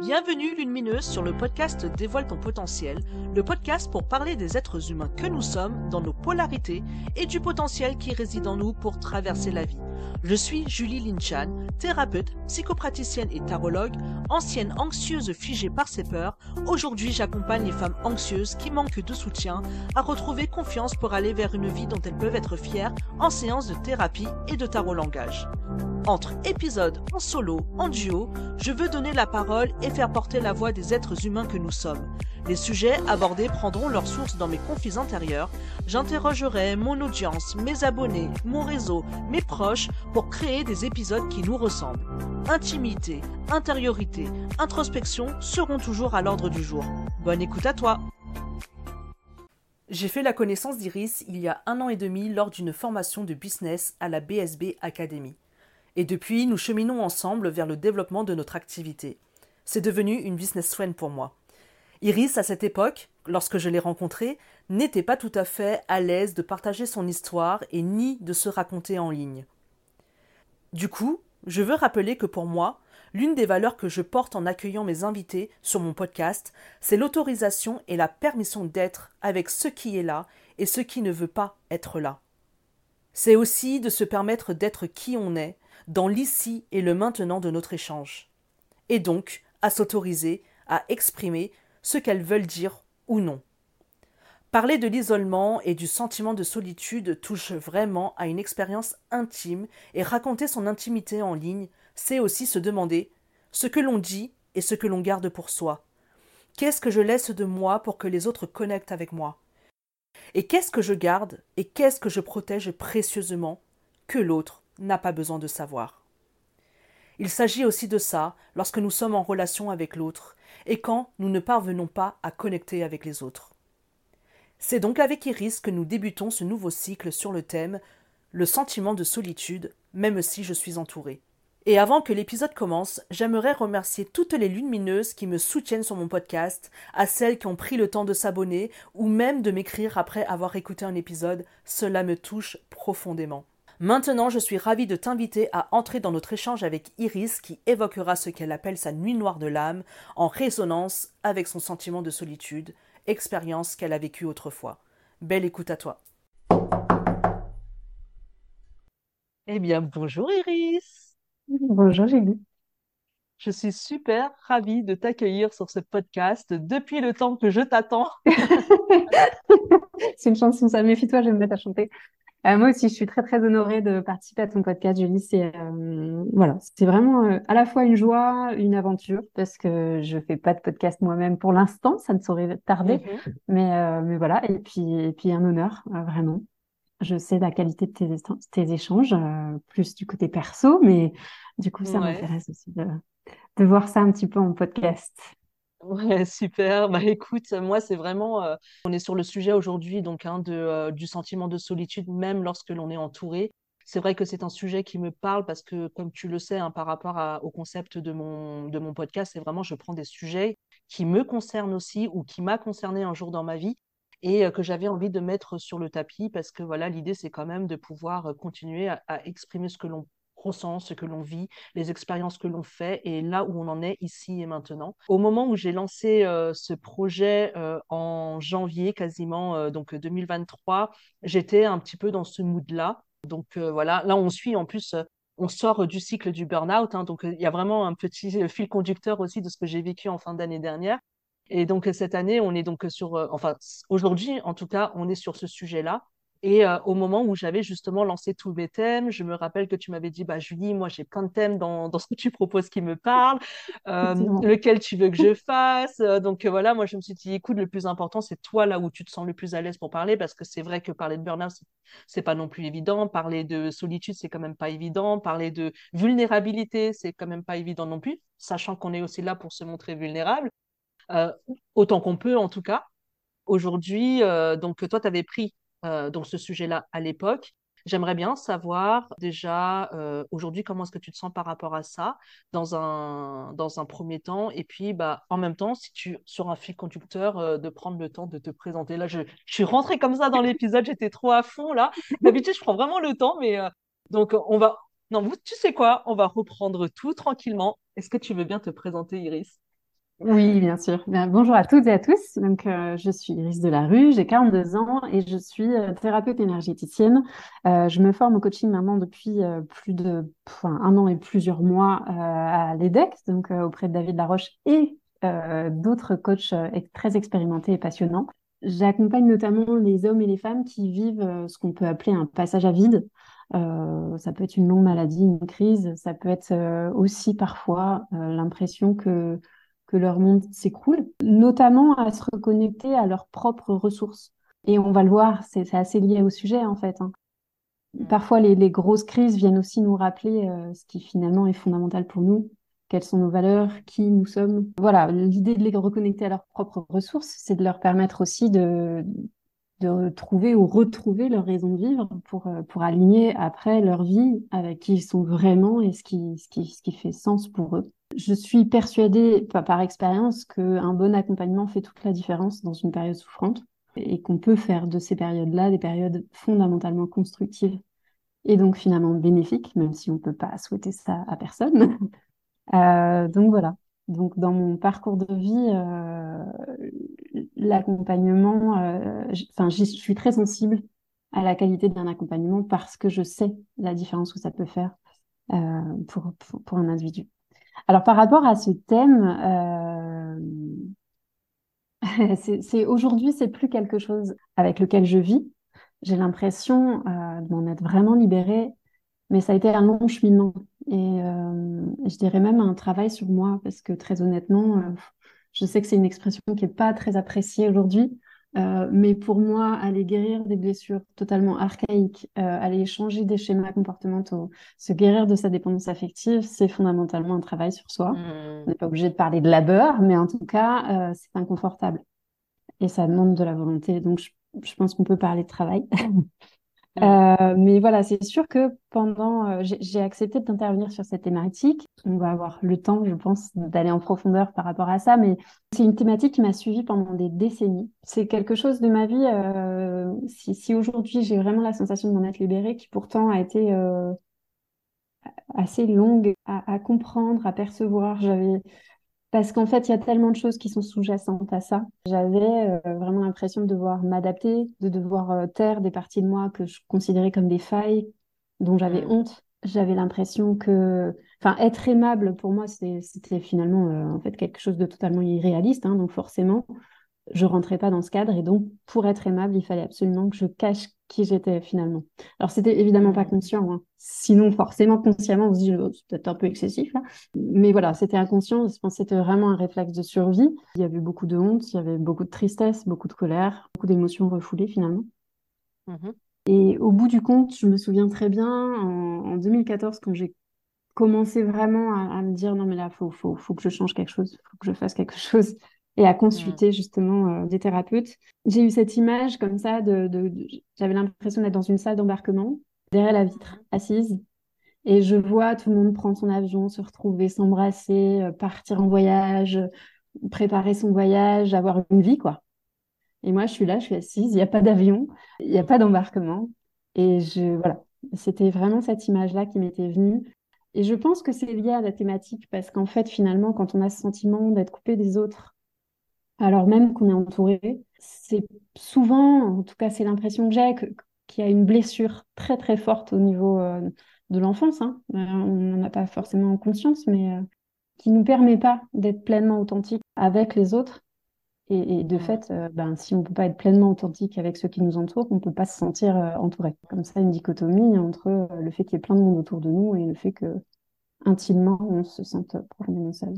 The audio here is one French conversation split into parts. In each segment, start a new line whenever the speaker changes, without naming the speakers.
Bienvenue Lumineuse sur le podcast Dévoile ton potentiel, le podcast pour parler des êtres humains que nous sommes dans nos polarités et du potentiel qui réside en nous pour traverser la vie. Je suis Julie Linchan, thérapeute, psychopraticienne et tarologue, ancienne anxieuse figée par ses peurs. Aujourd'hui, j'accompagne les femmes anxieuses qui manquent de soutien à retrouver confiance pour aller vers une vie dont elles peuvent être fières en séance de thérapie et de tarot langage. Entre épisodes en solo, en duo, je veux donner la parole et faire porter la voix des êtres humains que nous sommes. Les sujets abordés prendront leur source dans mes conflits intérieurs. J'interrogerai mon audience, mes abonnés, mon réseau, mes proches pour créer des épisodes qui nous ressemblent. Intimité, intériorité, introspection seront toujours à l'ordre du jour. Bonne écoute à toi J'ai fait la connaissance d'Iris il y a un an et demi lors d'une formation de business à la BSB Academy. Et depuis, nous cheminons ensemble vers le développement de notre activité. C'est devenu une business friend pour moi. Iris, à cette époque, lorsque je l'ai rencontrée, n'était pas tout à fait à l'aise de partager son histoire et ni de se raconter en ligne. Du coup, je veux rappeler que pour moi, l'une des valeurs que je porte en accueillant mes invités sur mon podcast, c'est l'autorisation et la permission d'être avec ce qui est là et ce qui ne veut pas être là. C'est aussi de se permettre d'être qui on est dans l'ici et le maintenant de notre échange. Et donc, à s'autoriser à exprimer ce qu'elles veulent dire ou non. Parler de l'isolement et du sentiment de solitude touche vraiment à une expérience intime et raconter son intimité en ligne, c'est aussi se demander ce que l'on dit et ce que l'on garde pour soi. Qu'est-ce que je laisse de moi pour que les autres connectent avec moi? Et qu'est-ce que je garde et qu'est-ce que je protège précieusement que l'autre? N'a pas besoin de savoir Il s'agit aussi de ça lorsque nous sommes en relation avec l'autre et quand nous ne parvenons pas à connecter avec les autres. C'est donc avec Iris que nous débutons ce nouveau cycle sur le thème Le sentiment de solitude, même si je suis entourée. Et avant que l'épisode commence, j'aimerais remercier toutes les lumineuses qui me soutiennent sur mon podcast, à celles qui ont pris le temps de s'abonner ou même de m'écrire après avoir écouté un épisode, cela me touche profondément. Maintenant, je suis ravie de t'inviter à entrer dans notre échange avec Iris qui évoquera ce qu'elle appelle sa nuit noire de l'âme en résonance avec son sentiment de solitude, expérience qu'elle a vécue autrefois. Belle écoute à toi. Eh bien, bonjour Iris.
Bonjour Julie.
Je suis super ravie de t'accueillir sur ce podcast depuis le temps que je t'attends.
C'est une chanson, ça méfie-toi, je vais me mettre à chanter. Euh, moi aussi, je suis très très honorée de participer à ton podcast, Julie. C'est euh, voilà, c'est vraiment euh, à la fois une joie, une aventure, parce que je fais pas de podcast moi-même pour l'instant, ça ne saurait tarder, mm-hmm. mais mais voilà, et puis et puis un honneur vraiment. Je sais la qualité de tes, tes échanges, plus du côté perso, mais du coup, ça m'intéresse aussi de, de voir ça un petit peu en podcast.
Ouais, super. Bah écoute, moi c'est vraiment, euh, on est sur le sujet aujourd'hui donc hein, de, euh, du sentiment de solitude même lorsque l'on est entouré. C'est vrai que c'est un sujet qui me parle parce que comme tu le sais hein, par rapport au concept de mon, de mon podcast, c'est vraiment je prends des sujets qui me concernent aussi ou qui m'a concerné un jour dans ma vie et euh, que j'avais envie de mettre sur le tapis parce que voilà l'idée c'est quand même de pouvoir continuer à exprimer ce que l'on ressent, ce que l'on vit, les expériences que l'on fait et là où on en est ici et maintenant. Au moment où j'ai lancé euh, ce projet euh, en janvier quasiment, euh, donc 2023, j'étais un petit peu dans ce mood-là. Donc voilà, là on suit en plus on sort du cycle du burn-out. Hein, donc, il y a vraiment un petit fil conducteur aussi de ce que j'ai vécu en fin d'année dernière. Et donc, cette année, on est donc sur, enfin, aujourd'hui, en tout cas, on est sur ce sujet-là. Et euh, au moment où j'avais justement lancé tous mes thèmes, je me rappelle que tu m'avais dit, bah, Julie, moi j'ai plein de thèmes dans, dans, ce que tu proposes qui me parlent, euh, lequel tu veux que je fasse. Euh, donc voilà, moi je me suis dit, écoute, le plus important, c'est toi là où tu te sens le plus à l'aise pour parler, parce que c'est vrai que parler de burn-out, c'est pas non plus évident. Parler de solitude, c'est quand même pas évident. Parler de vulnérabilité, c'est quand même pas évident non plus, sachant qu'on est aussi là pour se montrer vulnérable, autant qu'on peut en tout cas. Aujourd'hui, donc toi, tu avais pris euh, dans ce sujet-là à l'époque. J'aimerais bien savoir déjà euh, aujourd'hui comment est-ce que tu te sens par rapport à ça dans un, dans un premier temps? Et puis bah, en même temps si tu sur un fil conducteur euh, de prendre le temps de te présenter. Là je, je suis rentrée comme ça dans l'épisode, j'étais trop à fond là. D'habitude je prends vraiment le temps mais donc on va non tu sais quoi? On va reprendre tout tranquillement. Est-ce que tu veux bien te présenter Iris?
Oui, bien sûr. Bien, bonjour à toutes et à tous. Donc, euh, je suis Iris Delarue, j'ai 42 ans et je suis euh, thérapeute énergéticienne. Euh, je me forme au coaching maintenant depuis plus de un an et plusieurs mois à l'EDEC, donc auprès de David Laroche et d'autres coachs très expérimentés et passionnants. J'accompagne notamment les hommes et les femmes qui vivent ce qu'on peut appeler un passage à vide. Ça peut être une longue maladie, une crise, ça peut être aussi parfois l'impression que que leur monde s'écroule, notamment à se reconnecter à leurs propres ressources. Et on va le voir, c'est assez lié au sujet en fait. hein.
Mm.
Parfois, les, les grosses crises viennent aussi nous rappeler euh, ce qui finalement est fondamental pour nous, quelles sont nos valeurs, qui nous sommes? Voilà, l'idée de les reconnecter à leurs propres ressources, c'est de leur permettre aussi de, de trouver ou retrouver leur raison de vivre pour, euh, pour aligner après leur vie avec qui ils sont vraiment et ce qui, ce qui, ce qui fait sens pour eux. Je suis persuadée par, expérience qu'un bon accompagnement fait toute la différence dans une période souffrante et qu'on peut faire de ces périodes-là des périodes fondamentalement constructives et donc finalement bénéfiques, même si on ne peut pas souhaiter ça à personne. Euh, donc voilà. Donc dans mon parcours de vie, euh, l'accompagnement, euh, enfin, j'y suis très sensible à la qualité d'un accompagnement parce que je sais la différence que ça peut faire pour, pour un individu. Alors par rapport à ce thème, euh, c'est, aujourd'hui, c'est plus quelque chose avec lequel je vis. J'ai l'impression euh, de m'en être vraiment libérée, mais ça a été un long cheminement. Et euh, je dirais même un travail sur moi, parce que très honnêtement, euh, je sais que c'est une expression qui n'est pas très appréciée aujourd'hui, euh, mais pour moi, aller guérir des blessures totalement archaïques, euh, aller changer des schémas comportementaux, se guérir de sa dépendance affective, c'est fondamentalement un travail sur soi. On
Mm.
n'est pas obligé de parler de labeur, mais en tout cas, euh, c'est inconfortable et ça demande de la volonté. Donc, je, je pense qu'on peut parler de travail.
Mm.
Euh, mais voilà, c'est sûr que pendant, euh, j'ai accepté d'intervenir sur cette thématique. On va avoir le temps, je pense, d'aller en profondeur par rapport à ça, mais c'est une thématique qui m'a suivie pendant des décennies. C'est quelque chose de ma vie, euh, si, si aujourd'hui j'ai vraiment la sensation de m'en être libérée, qui pourtant a été euh, assez longue à, à comprendre, à percevoir. J'avais parce qu'en fait, il y a tellement de choses qui sont sous-jacentes à ça. J'avais euh, vraiment l'impression de devoir m'adapter, de devoir euh, taire des parties de moi que je considérais comme des failles, dont j'avais
Mm.
honte. J'avais l'impression que, enfin, être aimable pour moi, c'était c'était finalement euh, en fait quelque chose de totalement irréaliste. hein. donc forcément, je rentrais pas dans ce cadre et donc pour être aimable, il fallait absolument que je cache qui j'étais finalement. Alors c'était évidemment pas
Mm.
conscient, hein. Sinon forcément consciemment on se dit oh, c'est peut-être un peu excessif là. Mais voilà, c'était inconscient, je pense que c'était vraiment un réflexe de survie. Il y avait beaucoup de honte, il y avait beaucoup de tristesse, beaucoup de colère, beaucoup d'émotions refoulées finalement.
Mhm.
Et au bout du compte, je me souviens très bien en, en 2014 quand j'ai commencé vraiment à, à me dire non mais là faut, faut, faut que je change quelque chose, faut que je fasse quelque chose et à
Mm.
consulter justement euh, des thérapeutes. J'ai eu cette image comme ça de, de- de- j'avais l'impression d'être dans une salle d'embarquement, derrière la vitre, assise, et je vois tout le monde prendre son avion, se retrouver, s'embrasser, euh, partir en voyage, préparer son voyage, avoir une vie quoi. Et moi je suis là, je suis assise, il n'y a pas d'avion, il n'y a pas d'embarquement, et je voilà, c'était vraiment cette image-là qui m'était venue. Et je pense que c'est lié à la thématique parce qu'en fait, finalement, quand on a ce sentiment d'être coupé des autres, alors même qu'on est entouré, c'est souvent, en tout cas, c'est l'impression que j'ai, qu'il y a une blessure très très forte au niveau euh, de l'enfance. hein. Euh, on n'en a pas forcément conscience, mais euh, qui nous permet pas d'être pleinement authentique avec les autres. Et, et de fait, ben, si on peut pas être pleinement authentique avec ceux qui nous entourent, on peut pas se sentir entouré. Comme ça, une dichotomie entre le fait qu'il y ait plein de monde autour de nous et le fait que intimement, on se sente profondément seul.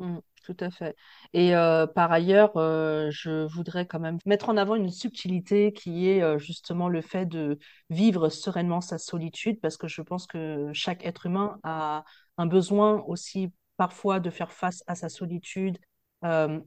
Mm, tout à fait. Et euh, par ailleurs, euh, je voudrais quand même mettre en avant une subtilité qui est euh, justement le fait de vivre sereinement sa solitude, parce que je pense que chaque être humain a un besoin aussi parfois de faire face à sa solitude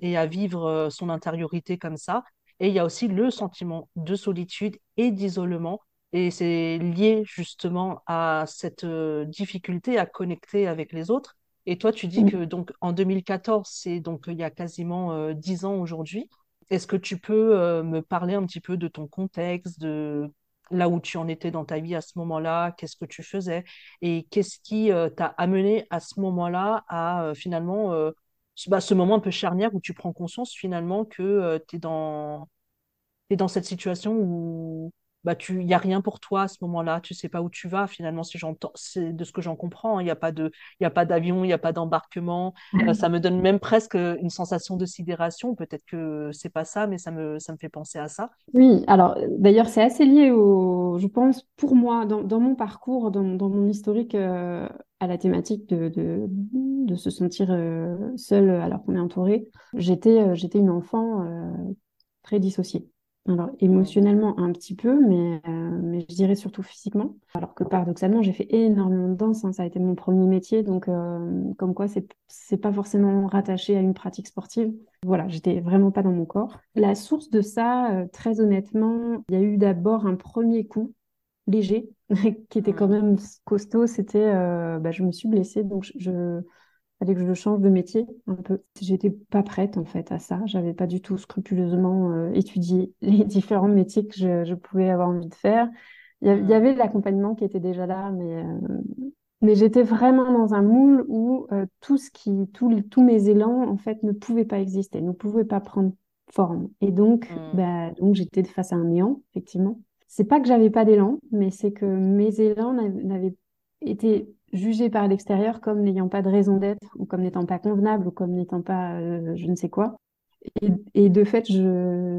et à vivre son intériorité comme ça. Et il y a aussi le sentiment de solitude et d'isolement. Et c'est lié justement à cette difficulté à connecter avec les autres. Et toi, tu dis
Mm.
que donc en 2014, c'est donc il y a quasiment euh, 10 ans aujourd'hui. Est-ce que tu peux euh, me parler un petit peu de ton contexte, de là où tu en étais dans ta vie à ce moment-là, qu'est-ce que tu faisais? Et qu'est-ce qui euh, t'a amené à ce moment-là à euh, finalement euh, bah, ce moment un peu charnière où tu prends conscience finalement que tu es dans, es dans cette situation où bah tu il y a rien pour toi à ce moment-là tu sais pas où tu vas finalement si j'entends c'est de ce que j'en comprends hein. il n'y a pas de il y a pas d'avion il n'y a pas d'embarquement euh, ça me donne même presque une sensation de sidération peut-être que c'est pas ça mais ça me ça me fait penser à ça
Oui, alors d'ailleurs c'est assez lié au, je pense, pour moi, dans, dans mon parcours, dans, dans mon historique euh, à la thématique de, de, de se sentir euh, seule alors qu'on est entouré. J'étais euh, j'étais une enfant très dissociée. Alors émotionnellement un petit peu, mais, euh, mais je dirais surtout physiquement. Alors que paradoxalement, j'ai fait énormément de danse, hein, ça a été mon premier métier, donc euh, comme quoi c'est c'est pas forcément rattaché à une pratique sportive. Voilà, j'étais vraiment pas dans mon corps. La source de ça, euh, très honnêtement, il y a eu d'abord un premier coup léger qui était quand
Mm.
même costaud. C'était, bah, je me suis blessée, donc je, je- fallait que je change de métier un peu. J'étais pas prête en fait à ça. J'avais pas du tout scrupuleusement euh, étudié les différents métiers que je, je pouvais avoir envie de faire. Il y,
Mm.
avait l'accompagnement qui était déjà là, mais, euh, mais j'étais vraiment dans un moule où euh, tout ce qui, tout tous mes élans en fait ne pouvaient pas exister, ne pouvaient pas prendre forme. Et donc,
Mm.
bah, donc j'étais face à un néant, effectivement. C'est pas que j'avais pas d'élan, mais c'est que mes élans n'avaient n'avaient été jugés par l'extérieur comme n'ayant pas de raison d'être, ou comme n'étant pas convenables, ou comme n'étant pas euh, je ne sais quoi. Et, et de fait,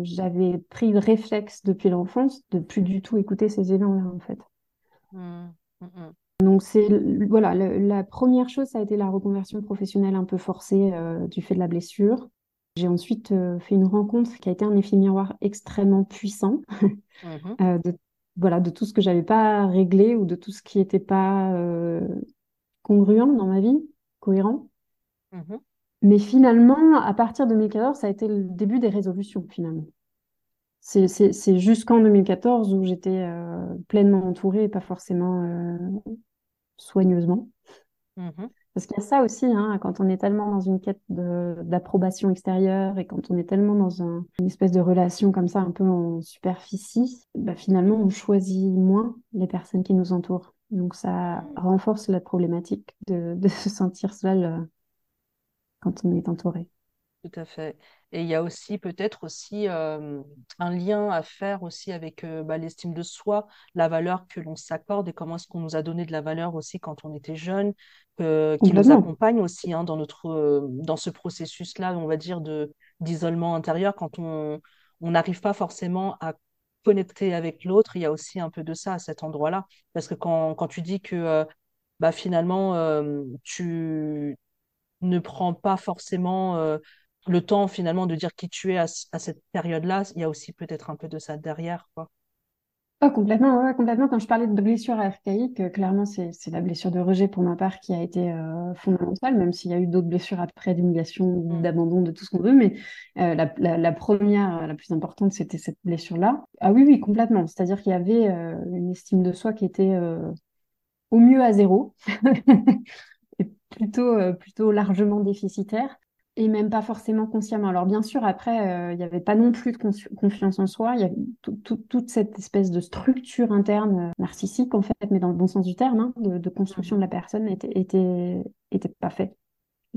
j'avais pris le réflexe depuis l'enfance de plus du tout écouter ces élans-là, en fait.
Mm. Mm. Mm.
Donc c'est voilà, le- la première chose, ça a été la reconversion professionnelle un peu forcée euh, du fait de la blessure. J'ai ensuite euh, fait une rencontre qui a été un effet miroir extrêmement puissant euh, de voilà de tout ce que j'avais pas réglé ou de tout ce qui n'était pas euh, congruent dans ma vie, cohérent.
Mhm.
Mais finalement, à partir de 2014, ça a été le début des résolutions finalement. C'est jusqu'en 2014 où j'étais euh, pleinement entourée et pas forcément euh, soigneusement.
Mhm.
Parce qu'il y a ça aussi, hein, quand on est tellement dans une quête d'approbation extérieure et quand on est tellement dans un- une espèce de relation comme ça, un peu en superficie, bah, finalement, on choisit moins les personnes qui nous entourent. Donc ça
Mm.
renforce la problématique de, de se sentir seul euh, quand on est entouré.
Tout à fait. Et il y a aussi peut-être aussi euh, un lien à faire aussi avec euh, bah, l'estime de soi, la valeur que l'on s'accorde et comment est-ce qu'on nous a donné de la valeur aussi quand on était jeune, euh, qui nous accompagne aussi hein, dans notre dans ce processus-là, on va dire de d'isolement intérieur. Quand on on n'arrive pas forcément à connecter avec l'autre, il y a aussi un peu de ça à cet endroit-là, parce que quand quand tu dis que bah finalement tu ne prends pas forcément le temps finalement de dire qui tu es à, cette période-là. Il y a aussi peut-être un peu de ça derrière, quoi.
Ah, complètement, ouais, complètement. Quand je parlais de blessure archaïque, euh, clairement, c'est, la blessure de rejet pour ma part qui a été euh, fondamentale, même s'il y a eu d'autres blessures après d'humiliation,
Mm.
d'abandon, de tout ce qu'on veut. Mais euh, la, la- la première, la plus importante, c'était cette blessure-là. Ah oui, oui, complètement. C'est-à-dire qu'il y avait une estime de soi qui était au mieux à zéro, et plutôt, plutôt largement déficitaire. Et même pas forcément consciemment. Alors bien sûr, après, euh, il n'y avait pas non plus de confiance en soi. Il y avait tout- tout- toute cette espèce de structure interne euh, narcissique, en fait, mais dans le bon sens du terme, hein, de, de construction de la personne, était, était, était pas fait,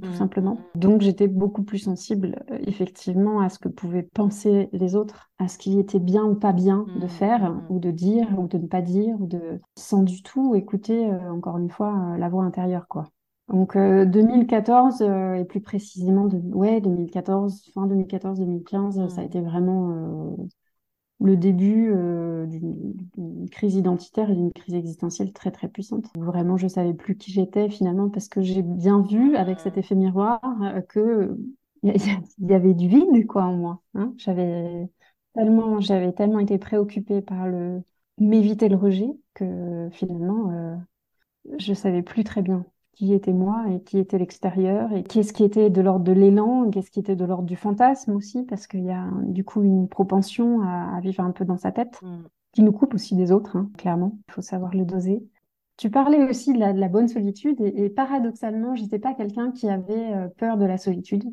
tout
Mm,
simplement. Donc j'étais beaucoup plus sensible, euh, effectivement, à ce que pouvaient penser les autres, à ce qui était bien ou pas bien de
mm,
faire,
mm,
ou de dire, ou de ne pas dire, ou de... sans du tout écouter, euh, encore une fois, euh, la voix intérieure, quoi. Donc euh, 2014 euh, et plus précisément de ouais 2014 fin 2014-2015 ça a été vraiment euh, le début euh, d'une crise identitaire et d'une crise existentielle très très puissante. Vraiment je savais plus qui j'étais finalement parce que j'ai bien vu avec cet effet miroir euh, que il y, avait du vide quoi en moi. hein. J'avais tellement j'avais tellement été préoccupée par le m'éviter le rejet que finalement euh, je savais plus très bien qui était moi et qui était l'extérieur et qu'est-ce qui était de l'ordre de l'élan, qu'est-ce qui était de l'ordre du fantasme aussi, parce qu'il y a du coup une propension à, à vivre un peu dans sa tête,
mm,
qui nous coupe aussi des autres, hein, clairement. Il faut savoir le doser. Tu parlais aussi de la, de la bonne solitude et, et paradoxalement, j'étais pas quelqu'un qui avait euh, peur de la solitude.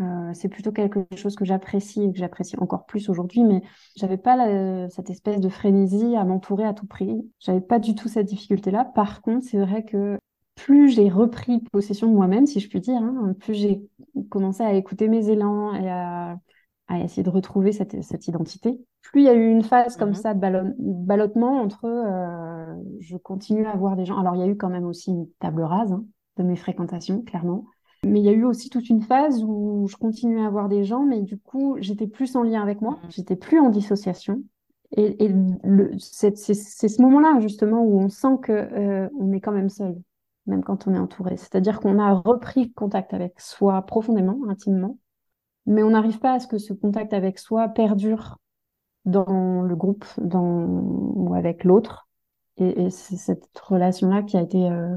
Euh, c'est plutôt quelque chose que j'apprécie et que j'apprécie encore plus aujourd'hui, mais j'avais pas la- cette espèce de frénésie à m'entourer à tout prix. J'avais pas du tout cette difficulté-là. Par contre, c'est vrai que plus j'ai repris possession de moi-même, si je puis dire, hein, plus j'ai commencé à écouter mes élans et à, à essayer de retrouver cette, cette, identité. Plus il y a eu une phase comme mhm. ça de ballottement entre euh, je continue à voir des gens. Alors il y a eu quand même aussi une table rase hein, de mes fréquentations, clairement. Mais il y a eu aussi toute une phase où je continuais à voir des gens, mais du coup, j'étais plus en lien avec moi, mhm. j'étais plus en dissociation. Et, et c'est ce moment-là, justement, où on sent que euh, on est quand même seul, même quand on est entouré. C'est-à-dire qu'on a repris contact avec soi profondément, intimement, mais on n'arrive pas à ce que ce contact avec soi perdure dans le groupe dans, ou avec l'autre. Et, et c'est cette relation-là qui a été euh,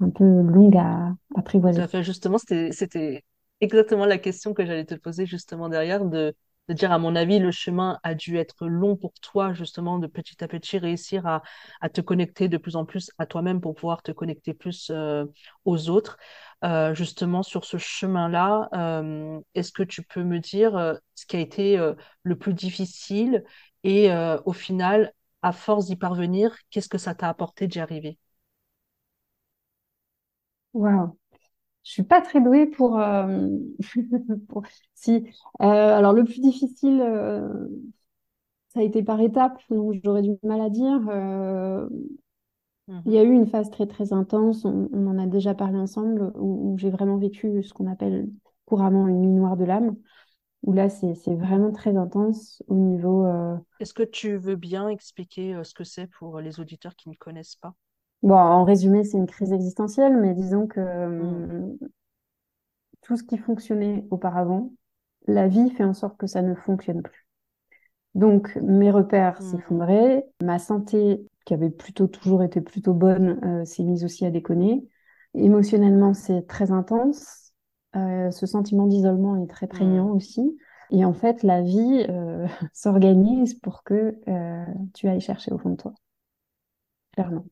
un peu longue à apprivoiser.
Justement, c'était exactement la question que j'allais te poser justement derrière, de, de dire, à mon avis, le chemin a dû être long pour toi, justement, de petit à petit réussir à, te connecter de plus en plus à toi-même pour pouvoir te connecter plus euh, aux autres. Euh, justement, sur ce chemin-là, euh, est-ce que tu peux me dire ce qui a été le plus difficile et au final, à force d'y parvenir, qu'est-ce que ça t'a apporté d'y arriver?
Waouh. Je suis pas très douée pour, euh, pour... si. Euh, alors le plus difficile, euh, ça a été par étapes, donc j'aurais du mal à dire. Il y a eu une phase très très intense, on, en a déjà parlé ensemble, où, j'ai vraiment vécu ce qu'on appelle couramment une nuit noire de l'âme, où là c'est vraiment très intense au niveau.
Est-ce que tu veux bien expliquer ce que c'est pour les auditeurs qui ne connaissent pas?
Bon, en résumé, c'est une crise existentielle, mais disons que mmh. tout ce qui fonctionnait auparavant, la vie fait en sorte que ça ne fonctionne plus. Donc, mes repères mmh. s'effondraient, ma santé, qui avait plutôt toujours été plutôt bonne, euh, s'est mise aussi à déconner. Émotionnellement, c'est très intense. Euh, ce sentiment d'isolement est très prégnant mmh. aussi. Et en fait, la vie euh, s'organise pour que tu ailles chercher au fond de toi. Clairement.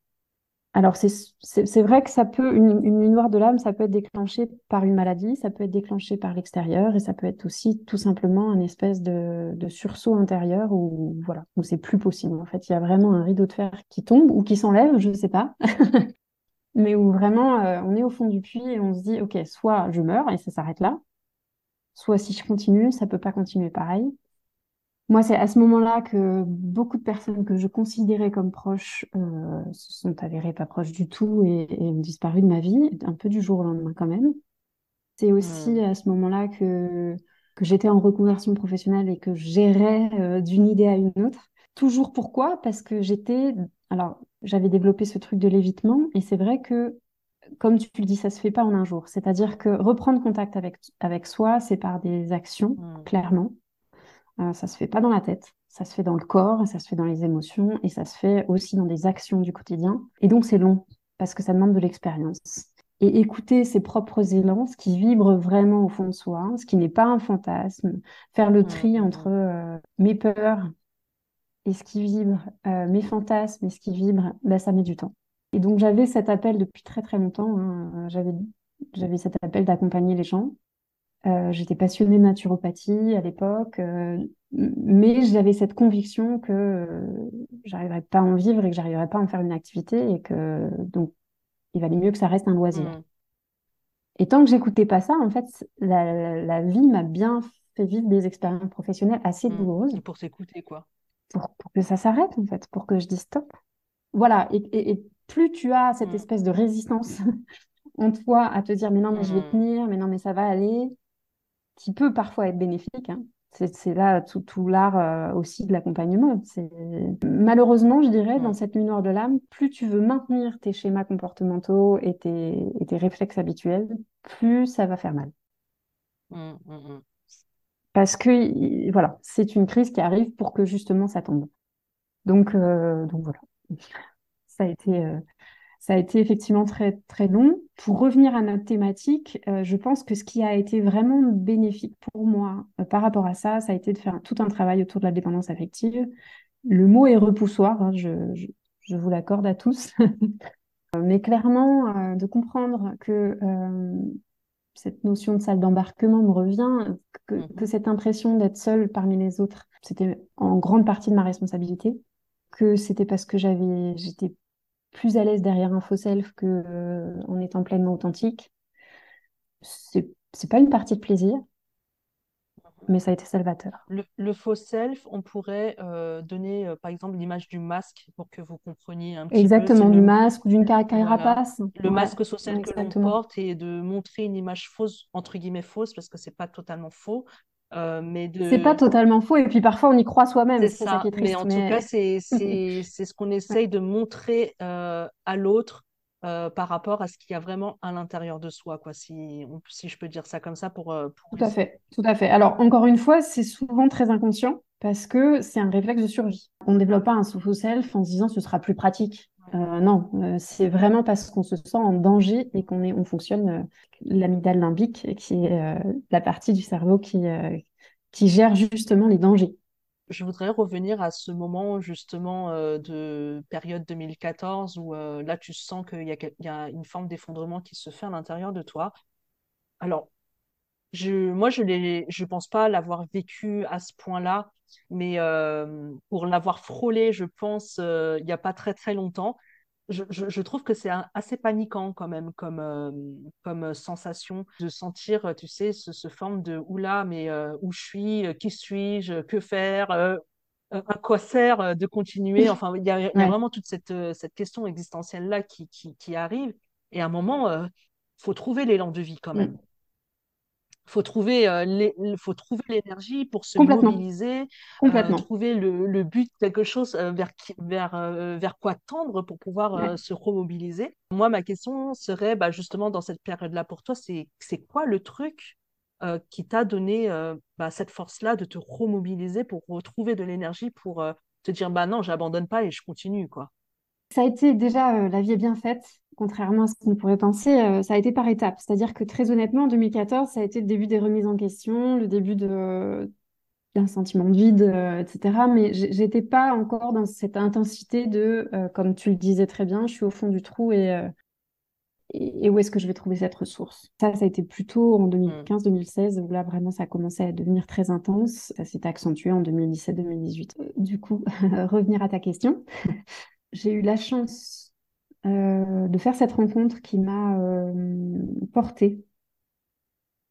Alors, c'est vrai que ça peut, une, une noire de l'âme, ça peut être déclenché par une maladie, ça peut être déclenché par l'extérieur, et ça peut être aussi tout simplement un espèce de, sursaut intérieur où, voilà, où c'est plus possible. En fait, il y a vraiment un rideau de fer qui tombe ou qui s'enlève, je ne sais pas. Mais où vraiment, euh, on est au fond du puits et on se dit, OK, soit je meurs et ça s'arrête là, soit si je continue, ça peut pas continuer pareil. Moi, c'est à ce moment-là que beaucoup de personnes que je considérais comme proches euh, se sont avérées pas proches du tout et, ont disparu de ma vie, un peu du jour au lendemain quand même. C'est aussi hmm. à ce moment-là que, que j'étais en reconversion professionnelle et que je gérais euh, d'une idée à une autre. Toujours pourquoi? Parce que j'étais... Alors, j'avais développé ce truc de l'évitement et c'est vrai que, comme tu le dis, ça se fait pas en un jour. C'est-à-dire que reprendre contact avec, avec soi, c'est par des actions, hmm. clairement. Euh, ça se fait pas dans la tête, ça se fait dans le corps, ça se fait dans les émotions et ça se fait aussi dans des actions du quotidien. Et donc c'est long parce que ça demande de l'expérience. Et écouter ses propres élans, ce qui vibre vraiment au fond de soi, ce qui n'est pas un fantasme, faire le tri entre euh, mes peurs et ce qui vibre, euh, mes fantasmes et ce qui vibre, ben, ça met du temps. Et donc j'avais cet appel depuis très très longtemps, hein. j'avais j'avais cet appel d'accompagner les gens euh, j'étais passionnée de naturopathie à l'époque, euh, mais j'avais cette conviction que euh, j'arriverais pas à en vivre et que j'arriverais pas à en faire une activité et que donc il valait mieux que ça reste un loisir. Mmh. Et tant que j'écoutais pas ça, en fait, la, vie m'a bien fait vivre des expériences professionnelles assez mmh. douloureuses.
pour s'écouter, quoi.
Pour, que ça s'arrête, en fait, pour que je dise stop. Voilà. Et, plus tu as cette mmh. espèce de résistance en toi à te dire, mais non, mais je vais tenir, mais non, mais ça va aller, qui peut parfois être bénéfique. Hein. C'est là tout, tout l'art euh, aussi de l'accompagnement. Malheureusement, je dirais, dans cette nuit noire de l'âme, plus tu veux maintenir tes schémas comportementaux et tes, et tes réflexes habituels, plus ça va faire mal. Mmh, mmh. Parce que voilà, c'est une crise qui arrive pour que justement ça tombe. Donc, euh, donc voilà, ça a été euh, ça a été effectivement très, très long. Pour revenir à notre thématique, euh, je pense que ce qui a été vraiment bénéfique pour moi euh, par rapport à ça, ça a été de faire tout un travail autour de la dépendance affective. Le mot est repoussoir, hein, je, je, vous l'accorde à tous. Mais clairement, euh, de comprendre que cette notion de salle d'embarquement me revient, que, mmh que cette impression d'être seule parmi les autres, c'était en grande partie de ma responsabilité, que c'était parce que j'avais, j'étais plus à l'aise derrière un faux self que euh, en étant pleinement authentique. C'est c'est pas une partie de plaisir, mais ça a été salvateur.
Le, faux self, on pourrait euh, donner euh, par exemple l'image du masque pour que vous compreniez un petit
Exactement,
peu.
du masque ou d'une carapace.
Le masque social que l'on porte et de montrer une image fausse, entre guillemets fausse, parce que c'est pas totalement faux. Euh, mais de...
C'est pas totalement faux, et puis parfois on y croit soi-même.
C'est ça, mais en tout cas, c'est ce qu'on essaye de montrer à l'autre euh, par rapport à ce qu'il y a vraiment à l'intérieur de soi, quoi, si, si je peux dire ça comme ça pour, euh,
Tout à fait, tout à fait. Alors, encore une fois, c'est souvent très inconscient parce que c'est un réflexe de survie. On ne développe pas un self en se disant ce sera plus pratique. Euh, non, c'est vraiment parce qu'on se sent en danger et qu'on est, on fonctionne l'amygdale limbique, qui est la partie du cerveau qui, qui gère justement les dangers
je voudrais revenir à ce moment justement euh, de période 2014 où euh, là tu sens qu'il y, a une forme d'effondrement qui se fait à l'intérieur de toi. Alors, je, moi je ne je pense pas l'avoir vécu à ce point-là, mais euh, pour l'avoir frôlé, je pense, il n'y a pas très très longtemps je, trouve que c'est assez paniquant quand même comme, euh, comme sensation de sentir, tu sais, ce, forme de oula, mais euh, où je suis, euh, qui suis-je, que faire, à quoi sert de continuer? Enfin, il y a, vraiment toute cette, cette question existentielle-là qui, qui, arrive. Et à un moment, il faut trouver l'élan de vie quand mm. Faut trouver euh, faut trouver l'énergie pour se mobiliser euh, trouver le, le, but quelque chose euh, vers vers vers quoi tendre pour pouvoir se remobiliser. Moi ma question serait bah, justement dans cette période là pour toi c'est c'est quoi le truc qui t'a donné bah, cette force là de te remobiliser pour retrouver de l'énergie pour te dire bah non j'abandonne pas et je continue quoi?
Ça a été déjà la vie est bien faite contrairement à ce qu'on pourrait penser, euh, ça a été par étapes. C'est-à-dire que très honnêtement, en 2014, ça a été le début des remises en question, le début de d'un sentiment de vide, euh, etc. Mais j'étais pas encore dans cette intensité de, euh, comme tu le disais très bien, je suis au fond du trou et, et, où est-ce que je vais trouver cette ressource? Ça, ça a été plutôt en 2015-2016 où là vraiment ça a commencé à devenir très intense. Ça s'est accentué en 2017-2018. Du coup, revenir à ta question, j'ai eu la chance euh, de faire cette rencontre qui m'a euh, portée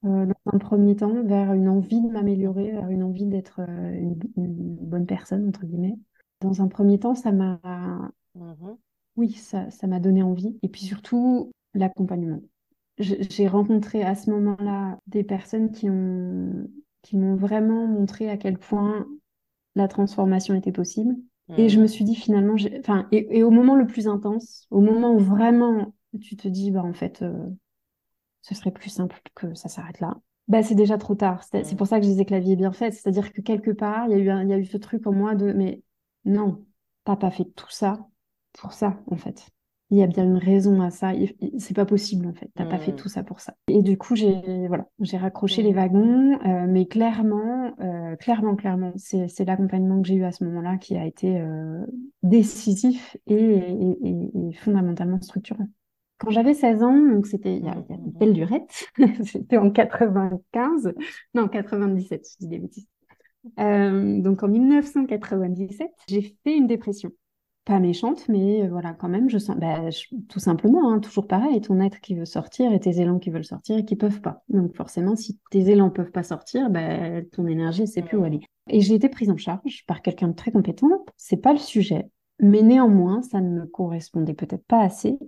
euh, dans un premier temps vers une envie de m'améliorer, vers une envie d'être une, bonne personne, entre guillemets. Dans un premier temps, ça m'a... Mm-hmm. Oui, ça, ça m'a donné envie. Et puis surtout, l'accompagnement. J'ai rencontré à ce moment-là des personnes qui ont qui m'ont vraiment montré à quel point la transformation était possible, et je me suis dit finalement, enfin, et, au moment le plus intense, au moment où vraiment tu te dis, bah en fait, euh, ce serait plus simple que ça s'arrête là. Bah, c'est déjà trop tard. C'est pour ça que je disais que la vie est bien faite. C'est-à-dire que quelque part, il y a eu il y a eu ce truc en moi de, mais non, t'as pas fait tout ça pour ça, en fait il y a bien une raison à ça. C'est pas possible en fait. T'as pas fait mmh. tout ça pour ça. Et du coup, j'ai voilà, j'ai raccroché les mmh. wagons, euh, mais clairement, euh, clairement, clairement, c'est l'accompagnement que j'ai eu à ce moment-là qui a été euh, décisif et, fondamentalement structurant. Quand j'avais 16 ans, donc c'était il y a, une belle durette, c'était en 95, non 97, je dis des bêtises. donc en 1997, j'ai fait une dépression pas méchante, mais euh, voilà, quand même, je sens, bah, tout simplement, hein, toujours pareil, ton être qui veut sortir et tes élans qui veulent sortir et qui peuvent pas. Donc forcément, si tes élans peuvent pas sortir, bah, ton énergie, c'est plus où aller. Et j'ai été prise en charge par quelqu'un de très compétent. C'est pas le sujet, mais néanmoins, ça ne me correspondait peut-être pas assez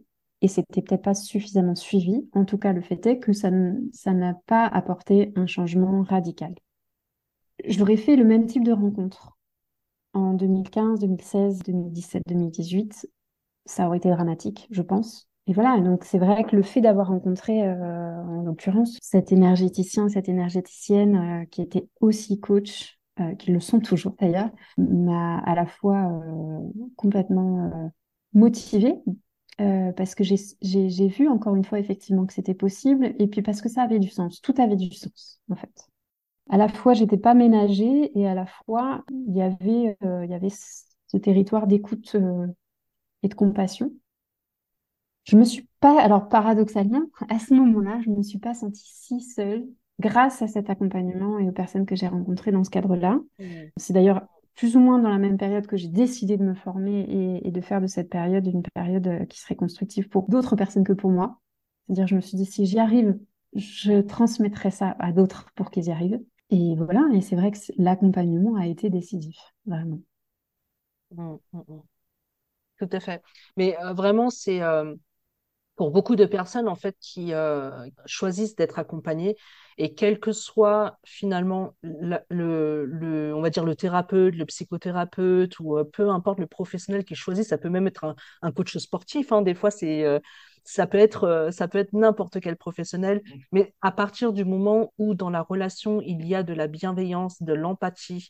et c'était peut-être pas suffisamment suivi. En tout cas, le fait est que ça n'a pas apporté un changement radical. J'aurais fait le même type de rencontre en 2015, 2016, 2017, 2018, ça aurait été dramatique, je pense. Et voilà, donc c'est vrai que le fait d'avoir rencontré, euh, en l'occurrence, cet énergéticien, cette énergéticienne euh, qui était aussi coach, euh, qui le sont toujours d'ailleurs, m'a à la fois complètement motivée, parce que j'ai vu encore une fois effectivement que c'était possible, et puis parce que ça avait du sens, tout avait du sens en fait à la fois j'étais pas ménagée et à la fois il y avait euh, il y avait ce territoire d'écoute euh, et de compassion. Je me suis pas alors paradoxalement à ce moment-là, je me suis pas sentie si seule grâce à cet accompagnement et aux personnes que j'ai rencontrées dans ce cadre-là. Mmh. C'est d'ailleurs plus ou moins dans la même période que j'ai décidé de me former et, et, de faire de cette période une période euh, qui serait constructive pour d'autres personnes que pour moi. C'est-à-dire, je me suis dit, si j'y arrive je transmettrai ça à d'autres pour qu'ils y arrivent. Et voilà, et c'est vrai que l'accompagnement a été décisif, vraiment.
Mmh, mmh, mmh. Tout à fait. Mais vraiment, c'est pour beaucoup de personnes en fait qui choisissent d'être accompagnées et quel que soit finalement le, le, on va dire le thérapeute, le psychothérapeute ou peu importe le professionnel qui choisit, ça peut même être un, un coach sportif. Hein, des fois, c'est ça peut être ça peut être n'importe quel professionnel, mais à partir du moment où dans la relation il y a de la bienveillance, de l'empathie,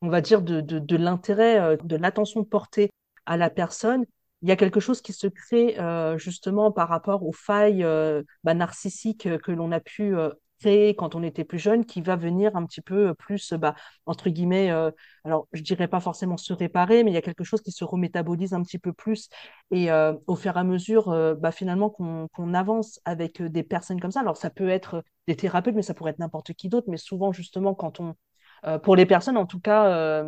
on va dire de, de, de l'intérêt, de l'attention portée à la personne, il y a quelque chose qui se crée euh, justement par rapport aux failles euh, bah, narcissiques que l'on a pu euh, quand on était plus jeune, qui va venir un petit peu plus, bah, entre guillemets, alors je dirais pas forcément se réparer, mais il y a quelque chose qui se remétabolise un petit peu plus. Et au fur et à mesure, bah, finalement, qu'on avance avec des personnes comme ça, alors ça peut être des thérapeutes, mais ça pourrait être n'importe qui d'autre, mais souvent justement quand on, pour les personnes en tout cas,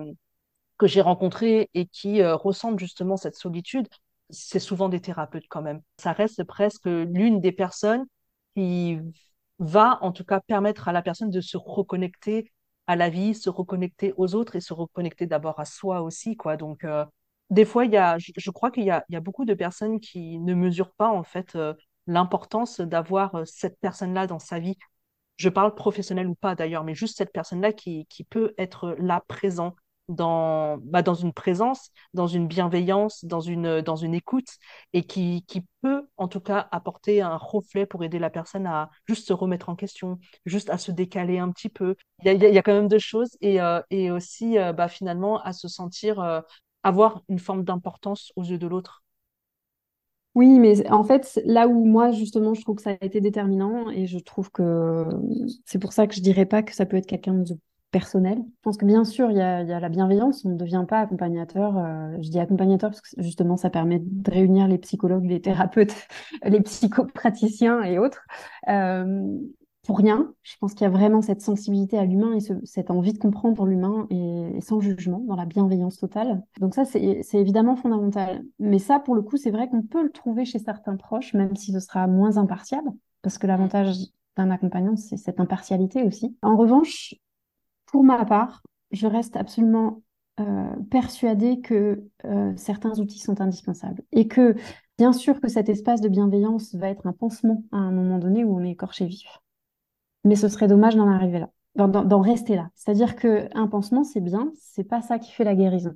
que j'ai rencontrés et qui euh, ressentent justement cette solitude, c'est souvent des thérapeutes quand même. Ça reste presque l'une des personnes qui va en tout cas permettre à la personne de se reconnecter à la vie, se reconnecter aux autres et se reconnecter d'abord à soi aussi. Quoi. Donc, euh, des fois, y a, je, crois qu'il y a, y a beaucoup de personnes qui ne mesurent pas en fait euh, l'importance d'avoir cette personne-là dans sa vie. Je parle professionnel ou pas d'ailleurs, mais juste cette personne-là qui, qui peut être là présent, dans, bah, dans une présence, dans une bienveillance, dans une, dans une écoute, et qui, qui peut en tout cas apporter un reflet pour aider la personne à juste se remettre en question, juste à se décaler un petit peu. Il y a, il y a quand même deux choses, et, euh, et aussi euh, bah, finalement à se sentir, euh, avoir une forme d'importance aux yeux de l'autre.
Oui, mais en fait, là où moi, justement, je trouve que ça a été déterminant, et je trouve que c'est pour ça que je dirais pas que ça peut être quelqu'un de personnel. Je pense que bien sûr, il y a, la bienveillance, on ne devient pas accompagnateur. Euh, je dis accompagnateur parce que justement, ça permet de réunir les psychologues, les thérapeutes, les psychopraticiens et autres. Euh, pour rien, je pense qu'il y a vraiment cette sensibilité à l'humain et cette envie de comprendre l'humain et, sans jugement, dans la bienveillance totale. Donc ça, c'est évidemment fondamental. Mais ça, pour le coup, c'est vrai qu'on peut le trouver chez certains proches, même si ce sera moins impartial, parce que l'avantage d'un accompagnant, c'est cette impartialité aussi. En revanche, pour ma part, je reste absolument euh, persuadée que euh, certains outils sont indispensables et que bien sûr que cet espace de bienveillance va être un pansement à un moment donné où on est écorché vif. Mais ce serait dommage d'en arriver là, d'en rester là. C'est-à-dire qu'un pansement, c'est bien, c'est pas ça qui fait la guérison.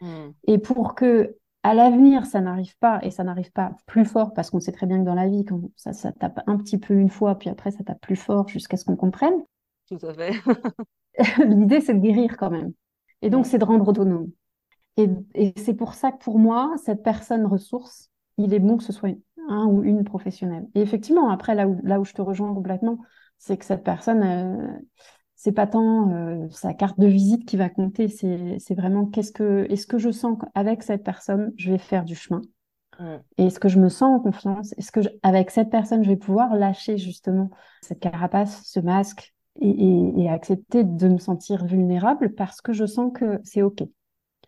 Hmm. Et pour que à l'avenir, ça n'arrive pas, et ça n'arrive pas plus fort, parce qu'on sait très bien que dans la vie, quand ça, ça tape un petit peu une fois, puis après ça tape plus fort jusqu'à ce qu'on comprenne.
Tout à fait.
L'idée, c'est de guérir quand même. Et donc, c'est de rendre autonome. Et, c'est pour ça que pour moi, cette personne ressource, il est bon que ce soit un ou une professionnelle. Et effectivement, après, là où, là où je te rejoins complètement, c'est que cette personne, euh, c'est pas tant euh, sa carte de visite qui va compter, c'est vraiment qu'est-ce que, est-ce que je sens qu'avec cette personne, je vais faire du chemin? Et est-ce que je me sens en confiance? Est-ce que avec cette personne, je vais pouvoir lâcher justement cette carapace, ce masque, et, accepter de me sentir vulnérable parce que je sens que c'est OK.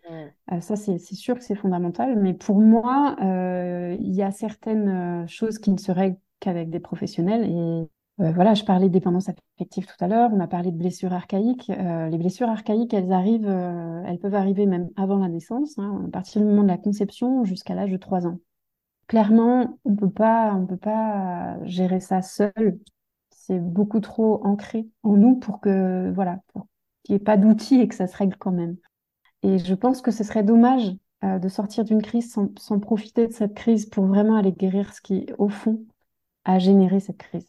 Euh, ça, c'est sûr que c'est fondamental, mais pour moi, euh, il y a certaines euh, choses qui ne seraient qu'avec des professionnels. Et voilà, je parlais de dépendance affective tout à l'heure, on a parlé de blessures archaïques. les blessures archaïques, elles arrivent, elles peuvent arriver même avant la naissance, hein, à partir du moment de la conception jusqu'à l'âge de 3 ans. Clairement, on peut pas, on peut pas gérer ça seul c'est beaucoup trop ancré en nous pour que voilà, qu'il n'y ait pas d'outils et que ça se règle quand même. Et je pense que ce serait dommage euh, de sortir d'une crise sans, profiter de cette crise pour vraiment aller guérir ce qui, au fond, a généré cette crise.